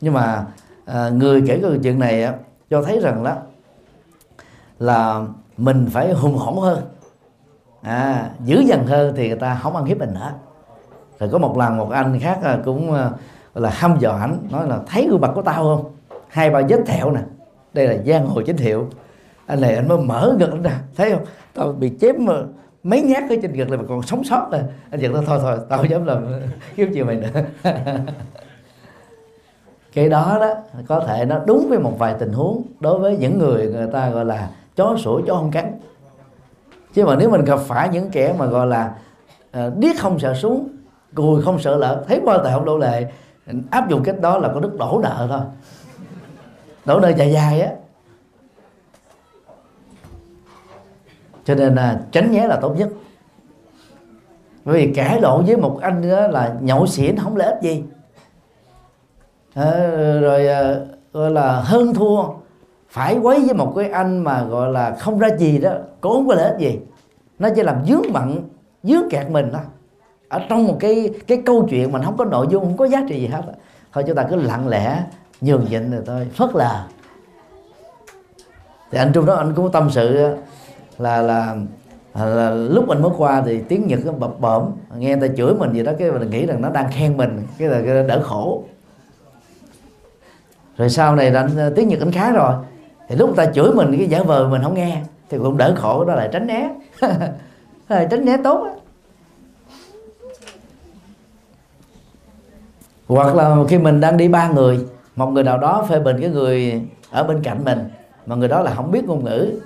Nhưng mà à, người kể câu chuyện này cho thấy rằng đó là mình phải hùng hổ hơn. À, dữ dằn hơn thì người ta không ăn hiếp mình nữa rồi có một lần một anh khác à, cũng à, là hăm dò ảnh nói là thấy gương mặt của tao không? Hai ba vết thẹo nè. Đây là giang hồ chính hiệu. Anh này anh mới mở ngực ra thấy không? Tao bị chém mà mấy nhát cái trên ngực là mà còn sống sót rồi anh giật nó thôi thôi tao không dám làm kiếm chiều mày nữa. Cái đó đó có thể nó đúng với một vài tình huống đối với những người người ta gọi là chó sủa chó không cắn. Chứ mà nếu mình gặp phải những kẻ mà gọi là uh, điếc không sợ súng cùi không sợ lợn thấy qua tài không đổ lệ áp dụng cách đó là có đức đổ nợ thôi. Đổ nợ dài dài á. Cho nên là tránh nhé là tốt nhất. Bởi vì cãi lộn với một anh đó là nhậu xỉn không lợi ích gì. À, rồi à, gọi là hơn thua phải quấy với một cái anh mà gọi là không ra gì đó cũng không có lợi ích gì. Nó chỉ làm dướng mặn dướng kẹt mình thôi. Ở trong một cái cái câu chuyện mà không có nội dung không có giá trị gì hết thôi chúng ta cứ lặng lẽ nhường nhịn rồi thôi phớt lờ. Thì anh trung đó anh cũng tâm sự là là, là lúc mình mới qua thì tiếng nhật nó bập bợm nghe người ta chửi mình gì đó cái mình nghĩ rằng nó đang khen mình cái là đỡ khổ. Rồi sau này anh ờ, tiếng nhật anh khá rồi. Thì lúc người ta chửi mình cái giả vờ mình không nghe thì cũng đỡ khổ đó lại tránh né. Tránh né tốt á. Hoặc là khi mình đang đi ba người một người nào đó phê bình cái người ở bên cạnh mình mà người đó là không biết ngôn ngữ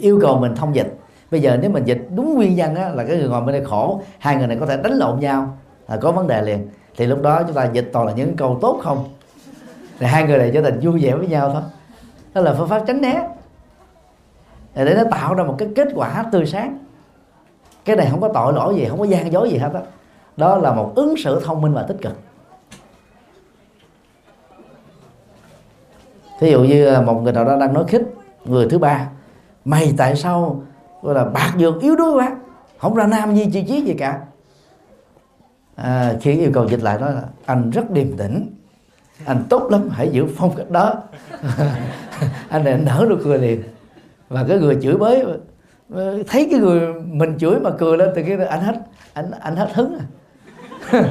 yêu cầu mình thông dịch. Bây giờ nếu mình dịch đúng nguyên nhân á, là cái người ngồi bên đây khổ hai người này có thể đánh lộn nhau là có vấn đề liền. Thì lúc đó chúng ta dịch toàn là những câu tốt không? Thì hai người này trở thành vui vẻ với nhau thôi. Đó là phương pháp tránh né. Để nó tạo ra một cái kết quả tươi sáng. Cái này không có tội lỗi gì không có gian dối gì hết đó đó là một ứng xử thông minh và tích cực. Thí dụ như một người nào đó đang nói khích người thứ ba mày tại sao gọi là bạc dược yếu đuối quá? Không ra nam nhi chi chí gì cả. À, khi yêu cầu dịch lại đó là anh rất điềm tĩnh. Anh tốt lắm hãy giữ phong cách đó. Anh này nở nụ cười liền. Và cái người chửi bới thấy cái người mình chửi mà cười lên từ cái anh hết anh anh hết hứng à.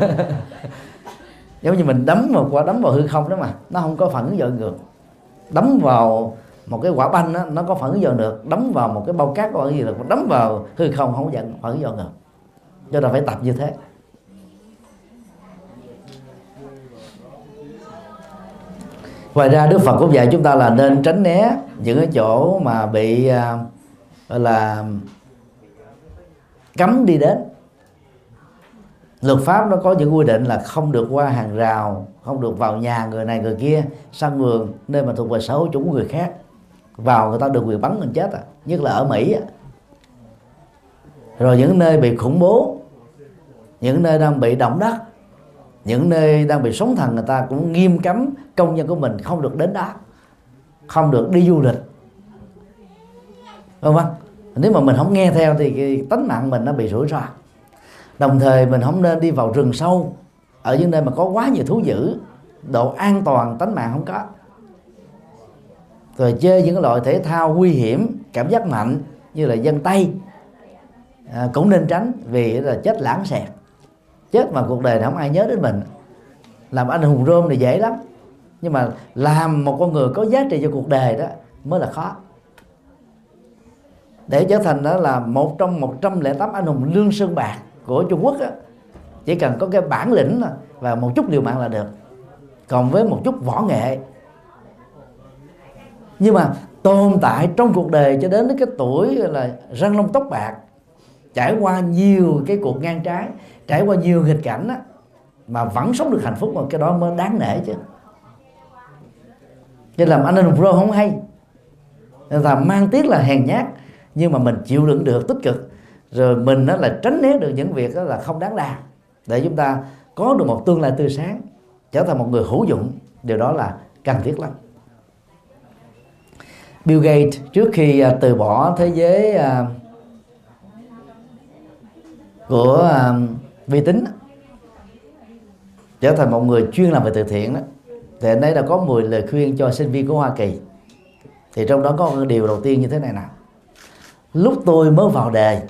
Giống như mình đấm một quả đấm vào hư không đó mà nó không có phản ứng giận ngược. Đấm vào một cái quả banh đó, nó có phản ứng dội được đấm vào một cái bao cát có gì là đấm vào hư không không giận phản ứng dội được. Cho nên phải tập như thế. Ngoài ra đức phật cũng dạy chúng ta là nên tránh né những cái chỗ mà bị à, gọi là cấm đi đến. Luật pháp nó có những quy định là không được qua hàng rào không được vào nhà người này người kia sân vườn nơi mà thuộc về sở hữu chủ của người khác vào người ta được quyền bắn mình chết à. Nhất là ở mỹ à. rồi những nơi bị khủng bố, những nơi đang bị động đất, những nơi đang bị sóng thần, người ta cũng nghiêm cấm công nhân của mình không được đến đó, không được đi du lịch. Vâng vâng. Nếu mà mình không nghe theo thì cái tánh mạng mình nó bị rủi ro. Đồng thời mình không nên đi vào rừng sâu, ở những nơi mà có quá nhiều thú dữ, độ an toàn, tánh mạng không có rồi chơi những loại thể thao nguy hiểm cảm giác mạnh như là dân tây à, cũng nên tránh vì là chết lãng xẹt. Chết mà cuộc đời này không ai nhớ đến mình. Làm anh hùng rôm thì dễ lắm. Nhưng mà làm một con người có giá trị cho cuộc đời đó mới là khó. Để trở thành đó là một trong 108 anh hùng lương sơn bạc của Trung Quốc đó, chỉ cần có cái bản lĩnh và một chút liều mạng là được. Còn với một chút võ nghệ nhưng mà tồn tại trong cuộc đời cho đến cái tuổi là răng long tóc bạc trải qua nhiều cái cuộc ngang trái trải qua nhiều nghịch cảnh á, mà vẫn sống được hạnh phúc mà cái đó mới đáng nể chứ. Cho làm anh hùng pro không hay. Là mang tiếc là hèn nhát nhưng mà mình chịu đựng được tích cực. Rồi mình đó là tránh né được những việc đó là không đáng làm. Để chúng ta có được một tương lai tươi sáng trở thành một người hữu dụng điều đó là cần thiết lắm. Bill Gates trước khi à, từ bỏ thế giới à, của à, vi tính trở thành một người chuyên làm về từ thiện đó. Thì anh ấy đã có 10 lời khuyên cho sinh viên của Hoa Kỳ. Thì trong đó có một điều đầu tiên như thế này nào lúc tôi mới vào đề,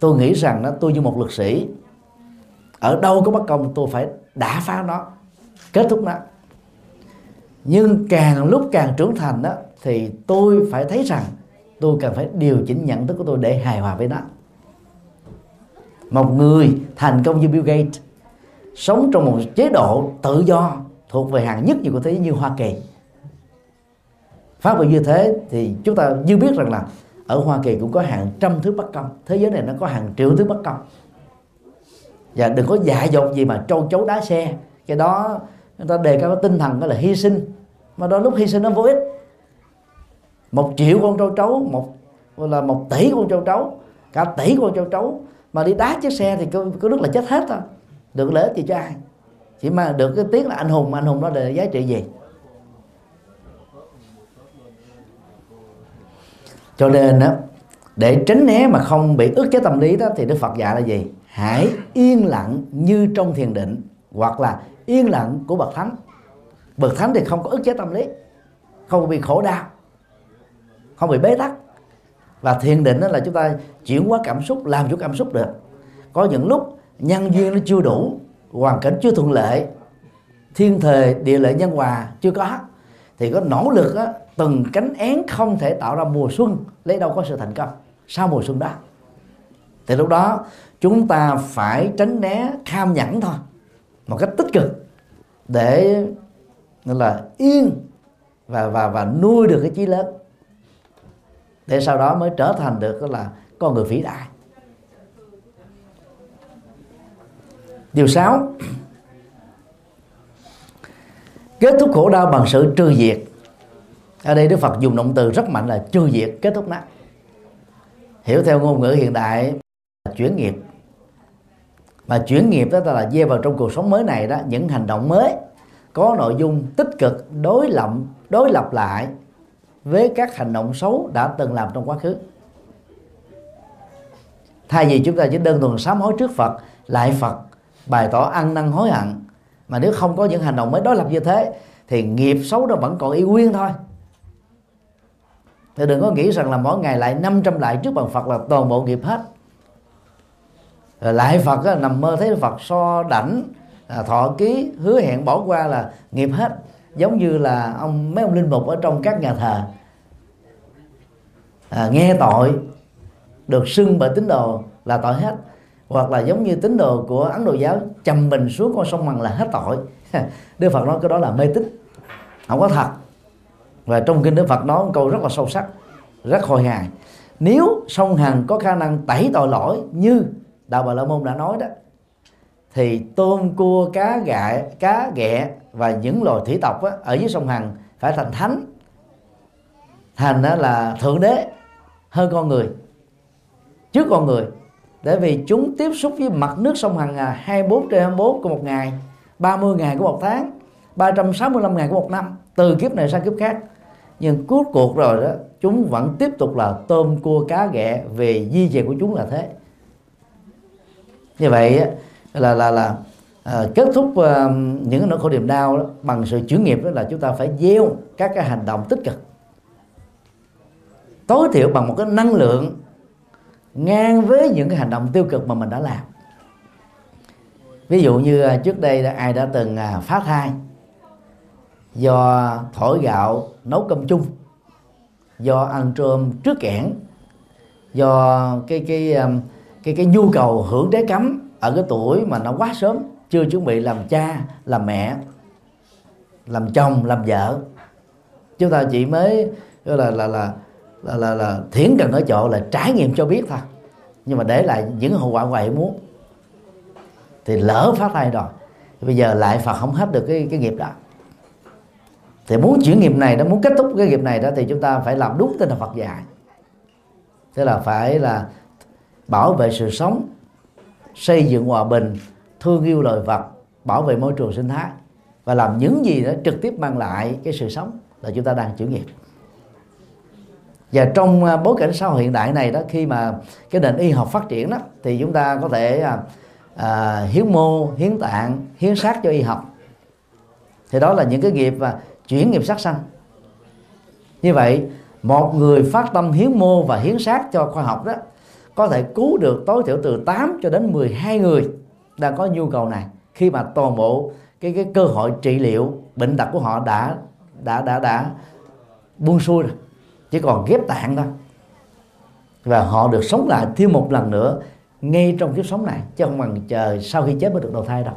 tôi nghĩ rằng đó, tôi như một luật sĩ. Ở đâu có bất công, tôi phải đả phá nó, kết thúc nó. Nhưng càng lúc càng trưởng thành đó thì tôi phải thấy rằng tôi cần phải điều chỉnh nhận thức của tôi để hài hòa với nó. Một người thành công như Bill Gates, sống trong một chế độ tự do thuộc về hàng nhất gì của thế giới như Hoa Kỳ. Phát biểu như thế thì chúng ta như biết rằng là ở Hoa Kỳ cũng có hàng trăm thứ bất công. Thế giới này nó có hàng triệu thứ bất công. Và đừng có dại dột gì mà trâu chấu đá xe. Cái đó, người ta đề cao cái tinh thần đó là hy sinh. Mà đôi lúc hy sinh nó vô ích một triệu con trâu trấu một là một tỷ con trâu trấu cả tỷ con trâu trấu. Mà đi đá chiếc xe thì có, có rất là chết hết thôi. Được lợi ích gì cho ai? Chỉ mà được cái tiếng là anh hùng anh hùng đó là giá trị gì? Cho nên đó để tránh né mà không bị ức chế tâm lý đó thì đức phật dạy là gì? Hãy yên lặng như trong thiền định hoặc là yên lặng của bậc thánh. Bậc thánh thì không có ức chế tâm lý không bị khổ đau không bị bế tắc. Và thiền định đó là chúng ta chuyển hóa cảm xúc làm chủ cảm xúc được. Có những lúc nhân duyên nó chưa đủ hoàn cảnh chưa thuận lợi thiên thời địa lợi nhân hòa chưa có thì có nỗ lực á, từng cánh én không thể tạo ra mùa xuân lấy đâu có sự thành công sau mùa xuân đó. Thì lúc đó chúng ta phải tránh né tham nhẫn thôi một cách tích cực để là yên và và và nuôi được cái chí lớn để sau đó mới trở thành được là con người vĩ đại. Điều sáu. Kết thúc khổ đau bằng sự trừ diệt. Ở đây đức phật dùng động từ rất mạnh là trừ diệt, kết thúc nó. Hiểu theo ngôn ngữ hiện đại là chuyển nghiệp. Mà chuyển nghiệp đó là gieo vào trong cuộc sống mới này đó, những hành động mới có nội dung tích cực, đối lập đối lập lại với các hành động xấu đã từng làm trong quá khứ. Thay vì chúng ta chỉ đơn thuần sám hối trước Phật lại Phật bày tỏ ăn năn hối hận mà nếu không có những hành động mới đối lập như thế thì nghiệp xấu đó vẫn còn y nguyên thôi. Thì đừng có nghĩ rằng là mỗi ngày lại 500 lại trước bằng Phật là toàn bộ nghiệp hết. Rồi lại Phật á, nằm mơ thấy Phật so đảnh à, thọ ký hứa hẹn bỏ qua là nghiệp hết giống như là ông mấy ông linh mục ở trong các nhà thờ. À, nghe tội được xưng bởi tín đồ là tội hết. Hoặc là giống như tín đồ của ấn độ giáo chầm mình xuống con sông bằng là hết tội. Đức phật nói cái đó là mê tín không có thật. Và trong kinh đức phật nói một câu rất là sâu sắc rất hồi hài. Nếu sông hằng có khả năng tẩy tội lỗi như đạo bà la môn đã nói đó thì tôm cua cá gại cá ghẹ và những loài thủy tộc á, ở dưới sông hằng phải thành thánh. Thành đó là thượng đế hơn con người trước con người. Tại vì chúng tiếp xúc với mặt nước sông Hằng à, 24 trên 24 của một ngày 30 ngày của một tháng 365 ngày của một năm từ kiếp này sang kiếp khác. Nhưng cuối cuộc rồi đó chúng vẫn tiếp tục là tôm cua cá ghẹ về di truyền của chúng là thế. Như vậy là là là à, kết thúc à, những nỗi khổ niềm đau đó, bằng sự chuyển nghiệp đó là chúng ta phải gieo các cái hành động tích cực. Tối thiểu bằng một cái năng lượng ngang với những cái hành động tiêu cực mà mình đã làm. Ví dụ như à, trước đây ai đã từng à, phá thai do thổi gạo nấu cơm chung do ăn trôm trước kẽn do cái cái à, cái cái nhu cầu hưởng trái cấm ở cái tuổi mà nó quá sớm chưa chuẩn bị làm cha làm mẹ làm chồng làm vợ. Chúng ta chỉ mới là là là là là, là thiển cần ở chỗ là trải nghiệm cho biết thôi. Nhưng mà để lại những hậu quả ngoài muốn. Thì lỡ phát thai rồi bây giờ lại Phật không hết được cái cái nghiệp đó. Thì muốn chuyển nghiệp này đó muốn kết thúc cái nghiệp này đó thì chúng ta phải làm đúng tinh thần Phật dạy. Tức là phải là bảo vệ sự sống xây dựng hòa bình thương yêu loài vật bảo vệ môi trường sinh thái và làm những gì đó trực tiếp mang lại cái sự sống là chúng ta đang chuyển nghiệp. Và trong à, bối cảnh xã hội hiện đại này đó khi mà cái nền y học phát triển đó thì chúng ta có thể à, à, hiến mô hiến tạng hiến xác cho y học. Thì đó là những cái nghiệp và chuyển nghiệp sát sanh. Như vậy một người phát tâm hiến mô và hiến xác cho khoa học đó có thể cứu được tối thiểu từ 8 cho đến 12 người đang có nhu cầu này. Khi mà toàn bộ cái cái cơ hội trị liệu bệnh tật của họ đã đã đã đã buông xuôi rồi. Chỉ còn ghép tạng thôi. Và họ được sống lại thêm một lần nữa ngay trong kiếp sống này chứ không bằng chờ sau khi chết mới được đầu thai đâu.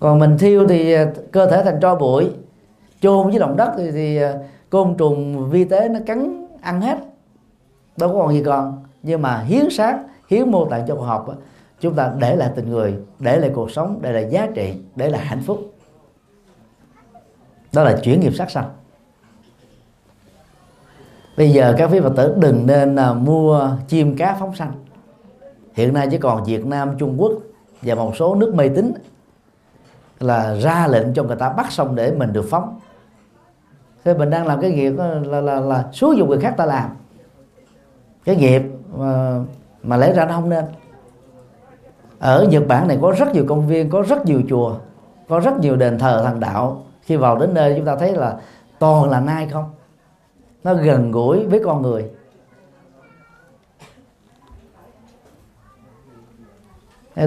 Còn mình thiêu thì à, cơ thể thành tro bụi chôn với lòng đất thì, thì à, côn trùng vi tế nó cắn ăn hết đâu có còn gì còn. Nhưng mà hiến xác hiến mô tạng cho khoa học chúng ta để lại tình người để lại cuộc sống để lại giá trị để lại hạnh phúc. Đó là chuyển nghiệp sát sanh bây giờ các quý phật tử đừng nên à, mua chim cá phóng sanh. Hiện nay chỉ còn Việt Nam Trung Quốc và một số nước mê tín là ra lệnh cho người ta bắt xong để mình được phóng. Thế mình đang làm cái nghiệp là là, là, là xúi dụng người khác ta làm cái nghiệp mà, mà lẽ ra nó không nên. Ở Nhật Bản này có rất nhiều công viên có rất nhiều chùa có rất nhiều đền thờ thần đạo. Khi vào đến nơi chúng ta thấy là toàn là nai không. Nó gần gũi với con người.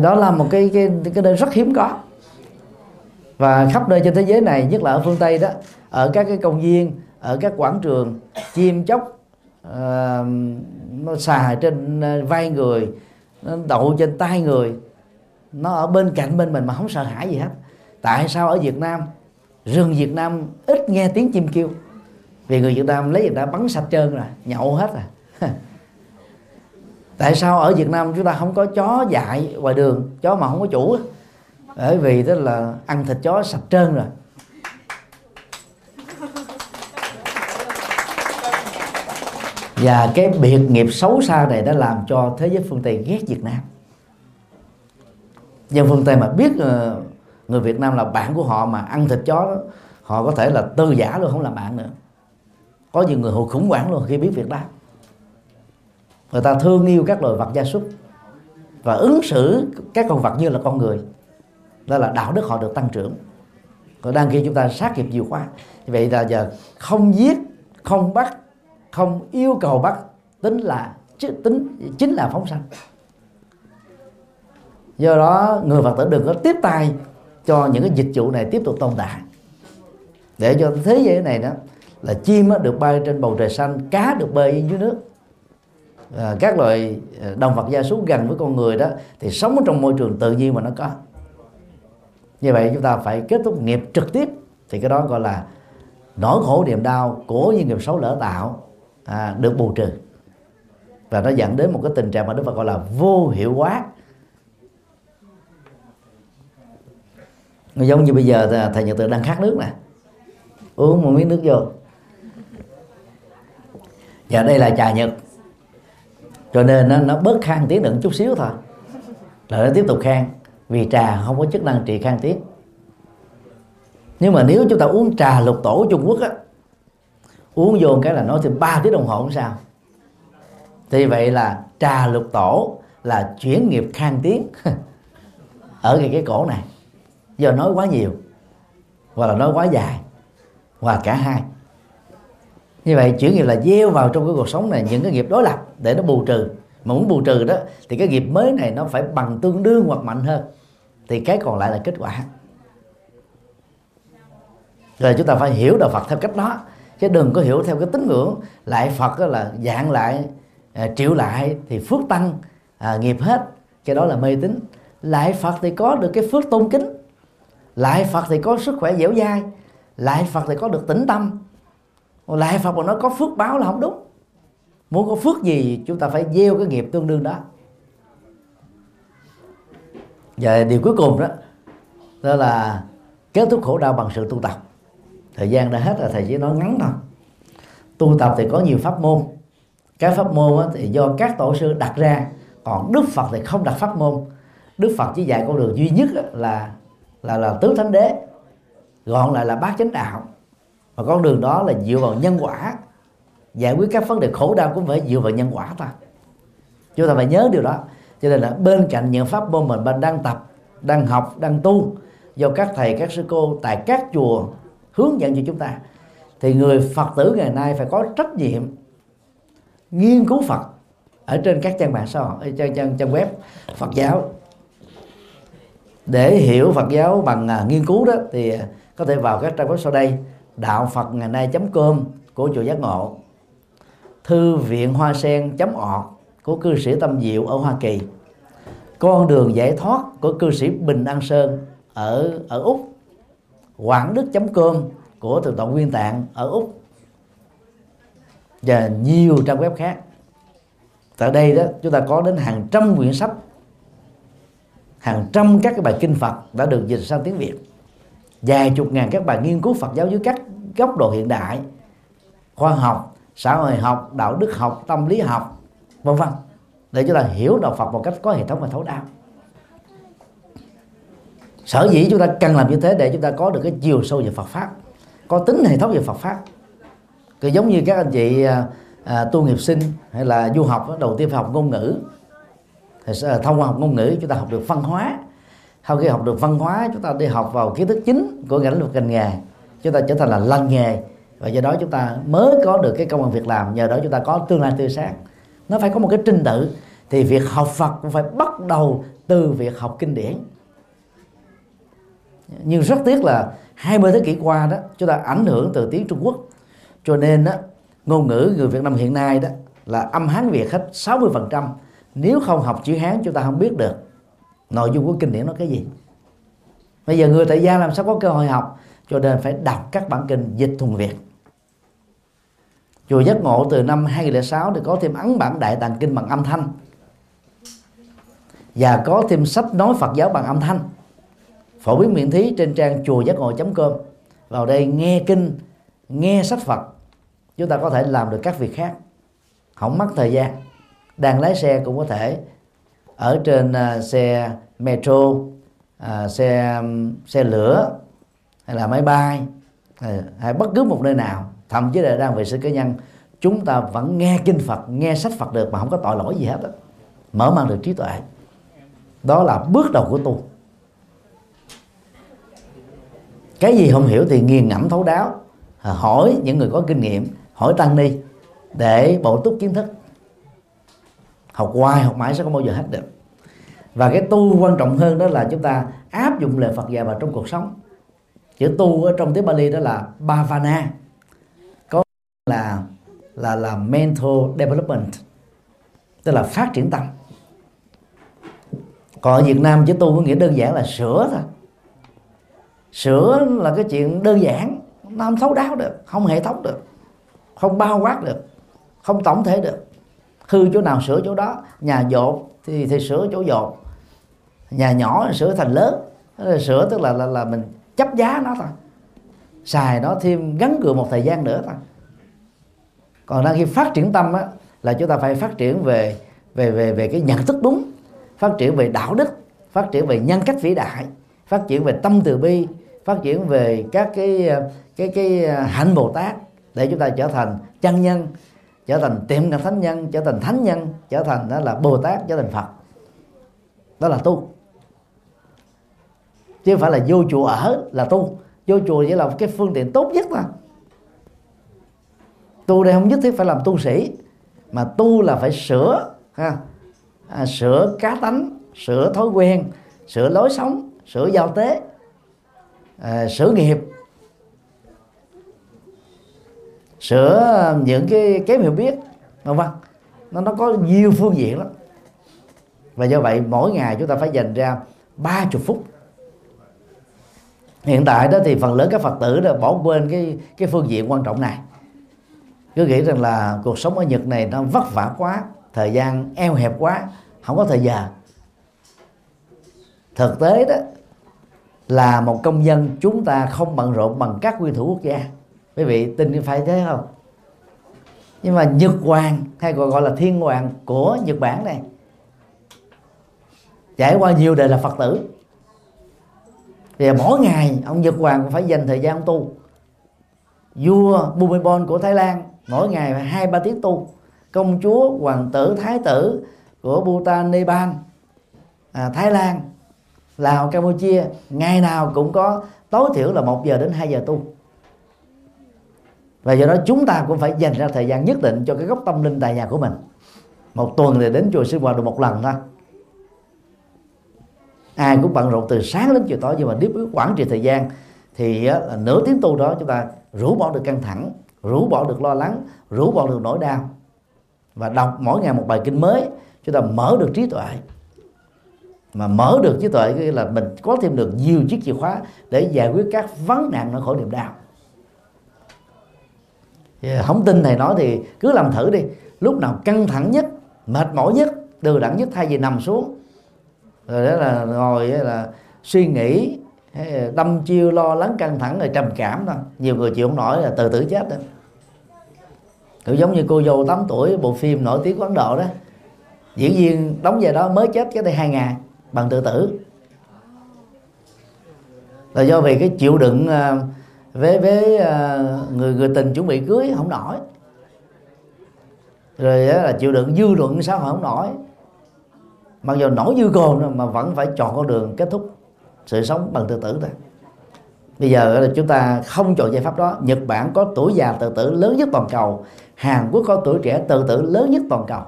Đó là một cái cái cái nơi rất hiếm có. Và khắp nơi trên thế giới này nhất là ở phương tây đó ở các cái công viên ở các quảng trường chim chóc uh, nó xài trên ờ, vai người nó đậu trên tay người. Nó ở bên cạnh bên mình mà không sợ hãi gì hết. Tại sao ở Việt Nam rừng Việt Nam ít nghe tiếng chim kêu? Vì người Việt Nam lấy người ta bắn sạch trơn rồi nhậu hết rồi à. tại sao ở Việt Nam chúng ta không có chó dại ngoài đường chó mà không có chủ bởi vì đó là ăn thịt chó sạch trơn rồi. Và cái biệt nghiệp xấu xa này đã làm cho thế giới phương Tây ghét Việt Nam. Dân phương Tây mà biết ờ, người Việt Nam là bạn của họ mà ăn thịt chó đó, họ có thể là tư giả luôn không làm bạn nữa. Có nhiều người họ khủng hoảng luôn khi biết việc đó người ta thương yêu các loài vật gia súc và ứng xử các con vật như là con người. Đó là đạo đức họ được tăng trưởng. Còn đang khi chúng ta sát nghiệp nhiều quá vậy là giờ không giết không bắt không yêu cầu bắt tính là tính chính là phóng sanh. Do đó người phật tử đừng có tiếp tay cho những cái dịch vụ này tiếp tục tồn tại. Để cho thế giới này đó là chim được bay trên bầu trời xanh cá được bơi dưới nước. À, các loài à, động vật gia súc gần với con người đó thì sống trong môi trường tự nhiên mà nó có. Như vậy chúng ta phải kết thúc nghiệp trực tiếp thì cái đó gọi là nỗi khổ niềm đau của những nghiệp xấu lỡ tạo à, được bù trừ. Và nó dẫn đến một cái tình trạng mà Đức Phật gọi là vô hiệu hóa. Giống như bây giờ thầy nhật tự đang khát nước nè. Uống một miếng nước vô. Và đây là trà nhật. Cho nên nó, nó bớt khang tiếng được chút xíu thôi. Là nó tiếp tục khang. Vì trà không có chức năng trị khang tiếng. Nhưng mà nếu chúng ta uống trà lục tổ Trung Quốc á uống vô cái là nói thêm 3 tiếng đồng hồ không sao. Thì vậy là trà lục tổ là chuyển nghiệp khang tiếng. Ở cái cái cổ này. Do nói quá nhiều, hoặc là nói quá dài, hoặc cả hai. Như vậy chuyển nghiệp là gieo vào trong cái cuộc sống này những cái nghiệp đối lập để nó bù trừ. Mà muốn bù trừ đó, thì cái nghiệp mới này nó phải bằng tương đương hoặc mạnh hơn. Thì cái còn lại là kết quả. Rồi chúng ta phải hiểu đạo Phật theo cách đó chứ đừng có hiểu theo cái tín ngưỡng. Lại Phật là dạng lại à, triệu lại thì phước tăng à, nghiệp hết. Cái đó là mê tín. Lại Phật thì có được cái phước tôn kính. Lại Phật thì có sức khỏe dẻo dai. Lại Phật thì có được tĩnh tâm. Lại phật mà nó có phước báo là không đúng. Muốn có phước gì chúng ta phải gieo cái nghiệp tương đương đó. Và điều cuối cùng đó đó là kết thúc khổ đau bằng sự tu tập thời gian đã hết rồi, thầy chỉ nói ngắn thôi. Tu tập thì có nhiều pháp môn. Các pháp môn thì do các tổ sư đặt ra. Còn đức phật thì không đặt pháp môn. Đức phật chỉ dạy con đường duy nhất là là là tứ thánh đế, gọn lại là bát chánh đạo. Và con đường đó là dựa vào nhân quả. Giải quyết các vấn đề khổ đau cũng phải dựa vào nhân quả thôi chúng ta phải nhớ điều đó. Cho nên là bên cạnh những pháp môn mình đang tập, đang học, đang tu, do các thầy, các sư cô tại các chùa hướng dẫn cho chúng ta. Thì người phật tử ngày nay phải có trách nhiệm nghiên cứu phật ở trên các trang mạng xã hội trang trang trang web phật giáo. Để hiểu phật giáo bằng à, nghiên cứu đó thì à, có thể vào các trang web sau đây, đạo phật ngày nay com của chùa giác ngộ, thư viện hoa sen org của cư sĩ tâm diệu ở hoa kỳ, con đường giải thoát của cư sĩ bình an sơn ở ở úc quảng đức com của thượng tọa nguyên tạng ở úc và nhiều trang web khác. Tại đây đó, chúng ta có đến hàng trăm quyển sách, hàng trăm các cái bài kinh Phật đã được dịch sang tiếng Việt. Vài chục ngàn các bài nghiên cứu Phật giáo dưới các góc độ hiện đại, khoa học, xã hội học, đạo đức học, tâm lý học, vân vân. Để chúng ta hiểu đạo Phật một cách có hệ thống và thấu đáo sở dĩ chúng ta cần làm như thế để chúng ta có được cái chiều sâu về Phật pháp có tính hệ thống về Phật pháp. Cứ giống như các anh chị à, à tu nghiệp sinh hay là du học đầu tiên phải học ngôn ngữ. Thì à, thông qua học ngôn ngữ chúng ta học được văn hóa. Sau khi học được văn hóa chúng ta đi học vào kiến thức chính của ngành lĩnh ngành nghề chúng ta trở thành là lành nghề. Và do đó chúng ta mới có được cái công an việc làm nhờ đó chúng ta có tương lai tươi sáng. Nó phải có một cái trình tự. Thì việc học Phật cũng phải bắt đầu từ việc học kinh điển nhưng rất tiếc là 20 thế kỷ qua đó, chúng ta ảnh hưởng từ tiếng Trung Quốc. Cho nên đó ngôn ngữ người Việt Nam hiện nay đó là âm Hán Việt hết 60% nếu không học chữ Hán, chúng ta không biết được nội dung của kinh điển nó cái gì. Bây giờ người tại gia làm sao có cơ hội học? Cho nên phải đọc các bản kinh dịch thuần Việt. Chùa giác ngộ từ năm 2006 thì có thêm ấn bản đại tạng kinh bằng âm thanh. Và có thêm sách nói Phật giáo bằng âm thanh phổ biến miễn phí trên trang chùa giác ngộ.com vào đây nghe kinh nghe sách Phật chúng ta có thể làm được các việc khác. Không mất thời gian. Đang lái xe cũng có thể. Ở trên uh, xe metro uh, xe xe lửa hay là máy bay hay, hay bất cứ một nơi nào. Thậm chí là đang vệ sinh cá nhân chúng ta vẫn nghe kinh Phật nghe sách Phật được mà không có tội lỗi gì hết đó. mở mang được trí tuệ. Đó là bước đầu của tu cái gì không hiểu thì nghiền ngẫm thấu đáo. Ờ, hỏi những người có kinh nghiệm, hỏi tăng ni để bổ túc kiến thức. Học hoài, học mãi sẽ không bao giờ hết được. Và cái tu quan trọng hơn đó là chúng ta áp dụng lời Phật dạy vào trong cuộc sống. Chữ tu ở trong tiếng Bali đó là bhavana. Có là là là mental development, tức là phát triển tâm. Còn ở Việt Nam chữ tu có nghĩa đơn giản là sửa thôi sửa là cái chuyện đơn giản nó không thấu đáo được không hệ thống được không bao quát được không tổng thể được. Hư chỗ nào sửa chỗ đó nhà dột thì thì sửa chỗ dột nhà nhỏ sửa thành lớn. Sửa tức là là, là mình chấp giá nó thôi. Xài nó thêm gắn gượng một thời gian nữa thôi. Còn đang khi phát triển tâm á, là chúng ta phải phát triển về về về về cái nhận thức đúng phát triển về đạo đức phát triển về nhân cách vĩ đại phát triển về tâm từ bi phát triển về các cái ờ, cái cái ờ, hạnh bồ tát để chúng ta trở thành chân nhân trở thành tiệm cận thánh nhân trở thành thánh nhân trở thành đó là bồ tát trở thành phật. Đó là tu. Chứ không phải là vô chùa ở là tu. Vô chùa chỉ là cái phương tiện tốt nhất mà. Tu đây không nhất thiết phải làm tu sĩ mà tu là phải sửa ha à, sửa cá tánh sửa thói quen sửa lối sống sửa giao tế à, sửa nghiệp. Sửa um, những cái kém hiểu biết. Vân vân. Nó nó có nhiều phương diện lắm. Và do vậy mỗi ngày chúng ta phải dành ra ba chục phút. Hiện tại đó thì phần lớn các phật tử đã bỏ quên cái cái phương diện quan trọng này. Cứ nghĩ rằng là cuộc sống ở Nhật này nó vất vả quá thời gian eo hẹp quá không có thời giờ. Thực tế đó là một công dân chúng ta không bận rộn bằng các nguyên thủ quốc gia. Quý vị tin phải thế không? Nhưng mà Nhật Hoàng hay còn gọi là Thiên Hoàng của Nhật Bản này trải qua nhiều đời là Phật tử. Thì mỗi ngày ông Nhật Hoàng cũng phải dành thời gian ông tu. Vua Bhumibol của Thái Lan mỗi ngày hai ba tiếng tu. Công chúa hoàng tử thái tử của Bhutan Nepal à, Thái Lan Lào Campuchia ngày nào cũng có tối thiểu là một giờ đến 2 giờ tu. Và do đó chúng ta cũng phải dành ra thời gian nhất định cho cái gốc tâm linh tại nhà của mình. Một tuần thì đến chùa sư hoạt được một lần thôi. Ai cũng bận rộn từ sáng đến chiều tối nhưng mà nếu biết quản trị thời gian thì uh, nửa tiếng tu đó chúng ta rũ bỏ được căng thẳng rũ bỏ được lo lắng rũ bỏ được nỗi đau. Và đọc mỗi ngày một bài kinh mới chúng ta mở được trí tuệ mà mở được trí tuệ nghĩa là mình có thêm được nhiều chiếc chìa khóa để giải quyết các vấn nạn nỗi khổ niềm đau. Không tin thầy nói thì cứ làm thử đi. Lúc nào căng thẳng nhất, mệt mỏi nhất, đều đẳng nhất, thay vì nằm xuống. Rồi đó là ngồi là suy nghĩ đâm chiêu, lo lắng, căng thẳng, rồi trầm cảm thôi. Nhiều người chịu không nổi là từ tử chết đó. Cũng giống như cô dâu 8 tuổi, bộ phim nổi tiếng của Ấn Độ đó. Diễn viên đóng về đó mới chết cái đây hai ngày bằng tự tử. Là do vì cái chịu đựng à, với với à, người người tình chuẩn bị cưới không nổi. Rồi là chịu đựng dư luận xã hội không nổi. Mặc dù nổi dư cồn mà vẫn phải chọn con đường kết thúc sự sống bằng tự tử thôi. Bây giờ là chúng ta không chọn giải pháp đó. Nhật bản có tuổi già tự tử lớn nhất toàn cầu. Hàn quốc có tuổi trẻ tự tử lớn nhất toàn cầu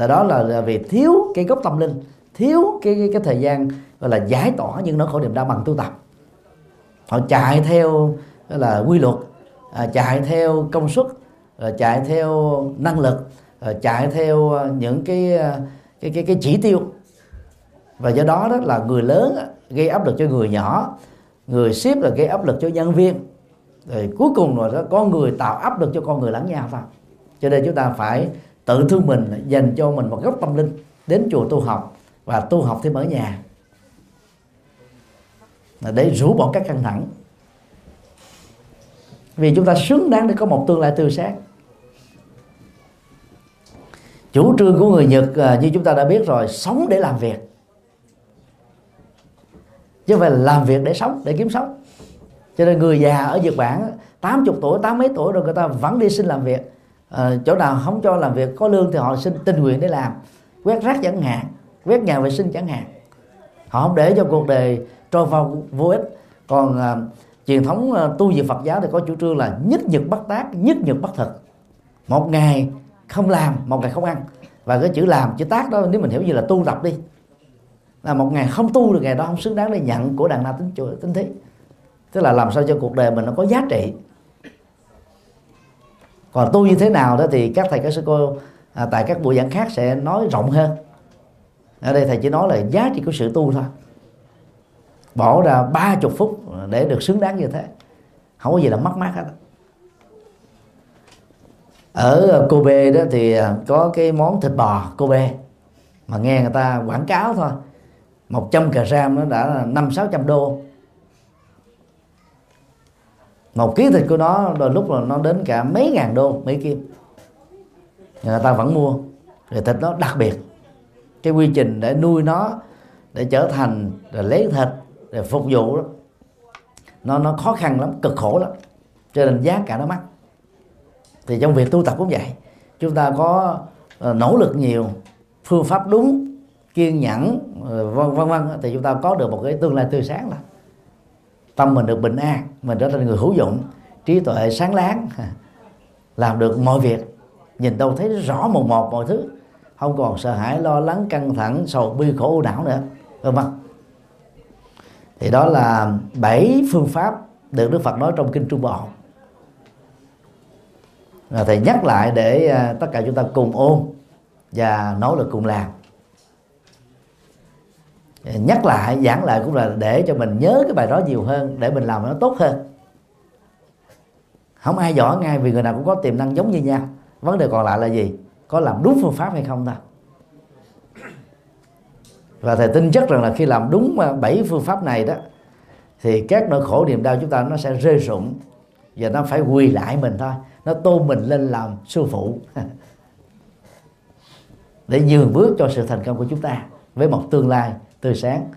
là đó là vì thiếu cái gốc tâm linh thiếu cái cái, cái thời gian gọi là giải tỏa những nỗi khổ niềm đau bằng tu tập. Họ chạy theo là quy luật à, chạy theo công suất à, chạy theo năng lực à, chạy theo à, những cái à, cái cái cái chỉ tiêu. Và do đó đó là người lớn gây áp lực cho người nhỏ người ship là gây áp lực cho nhân viên. Rồi cuối cùng rồi đó con người tạo áp lực cho con người lẫn nhau vào. cho nên chúng ta phải tự thương mình dành cho mình một góc tâm linh đến chùa tu học và tu học thêm ở nhà. Để rũ bỏ các căng thẳng. Vì chúng ta xứng đáng để có một tương lai tươi sáng. Chủ trương của người Nhật à, như chúng ta đã biết rồi, sống để làm việc. Chứ không phải là làm việc để sống, để kiếm sống. Cho nên người già ở Nhật Bản 80 tuổi, tám mấy tuổi rồi người ta vẫn đi xin làm việc à, chỗ nào không cho làm việc có lương thì họ xin tình nguyện để làm. Quét rác chẳng hạn quét nhà vệ sinh chẳng hạn. Họ không để cho cuộc đời trôi vào vô ích. Còn à, truyền thống à, tu về Phật giáo thì có chủ trương là nhất nhật bất tác nhất nhật bất thực. Một ngày không làm một ngày không ăn. Và cái chữ làm chữ tác đó nếu mình hiểu như là tu tập đi là một ngày không tu được ngày đó không xứng đáng để nhận của đàn na tính chùa tính thí. Tức là làm sao cho cuộc đời mình nó có giá trị còn tu như thế nào đó thì các thầy các sư cô à, tại các buổi giảng khác sẽ nói rộng hơn. Ở đây thầy chỉ nói là giá trị của sự tu thôi. Bỏ ra ba chục phút để được xứng đáng như thế. Không có gì là mất mát hết. Ở Kobe đó thì à, có cái món thịt bò Kobe mà nghe người ta quảng cáo thôi. 100 gram nó đã là năm sáu trăm đô một ký thịt của nó đôi lúc là nó đến cả mấy ngàn đô mấy Kim người ta vẫn mua rồi thịt nó đặc biệt. Cái quy trình để nuôi nó để trở thành rồi lấy thịt để phục vụ đó nó nó khó khăn lắm cực khổ lắm. Cho nên giá cả nó mắc. Thì trong việc tu tập cũng vậy. Chúng ta có uh, nỗ lực nhiều phương pháp đúng kiên nhẫn vân vân vân thì chúng ta có được một cái tương lai tươi sáng là tâm mình được bình an mình trở thành người hữu dụng, trí tuệ sáng láng, làm được mọi việc, nhìn đâu thấy rõ một một mọi thứ. Không còn sợ hãi, lo lắng, căng thẳng, sầu, bi khổ u não nữa, vân vân. Thì đó là bảy phương pháp được Đức Phật nói trong kinh Trung Bộ. Và thầy nhắc lại để à, tất cả chúng ta cùng ôn và nỗ lực cùng làm nhắc lại, giảng lại cũng là để cho mình nhớ cái bài đó nhiều hơn, để mình làm nó tốt hơn. Không ai giỏi ngay vì người nào cũng có tiềm năng giống như nhau. Vấn đề còn lại là gì? Có làm đúng phương pháp hay không thôi và thầy tin chắc rằng là khi làm đúng à, bảy phương pháp này đó, thì các nỗi khổ niềm đau chúng ta nó sẽ rơi rụng và nó phải quỳ lại mình thôi. Nó tôn mình lên làm sư phụ. Để nhường bước cho sự thành công của chúng ta với một tương lai tươi sáng.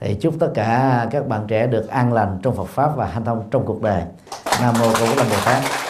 Thì chúc tất cả các bạn trẻ được an lành trong Phật pháp và hanh thông trong cuộc đời. Nam mô Bổn Bồ Tát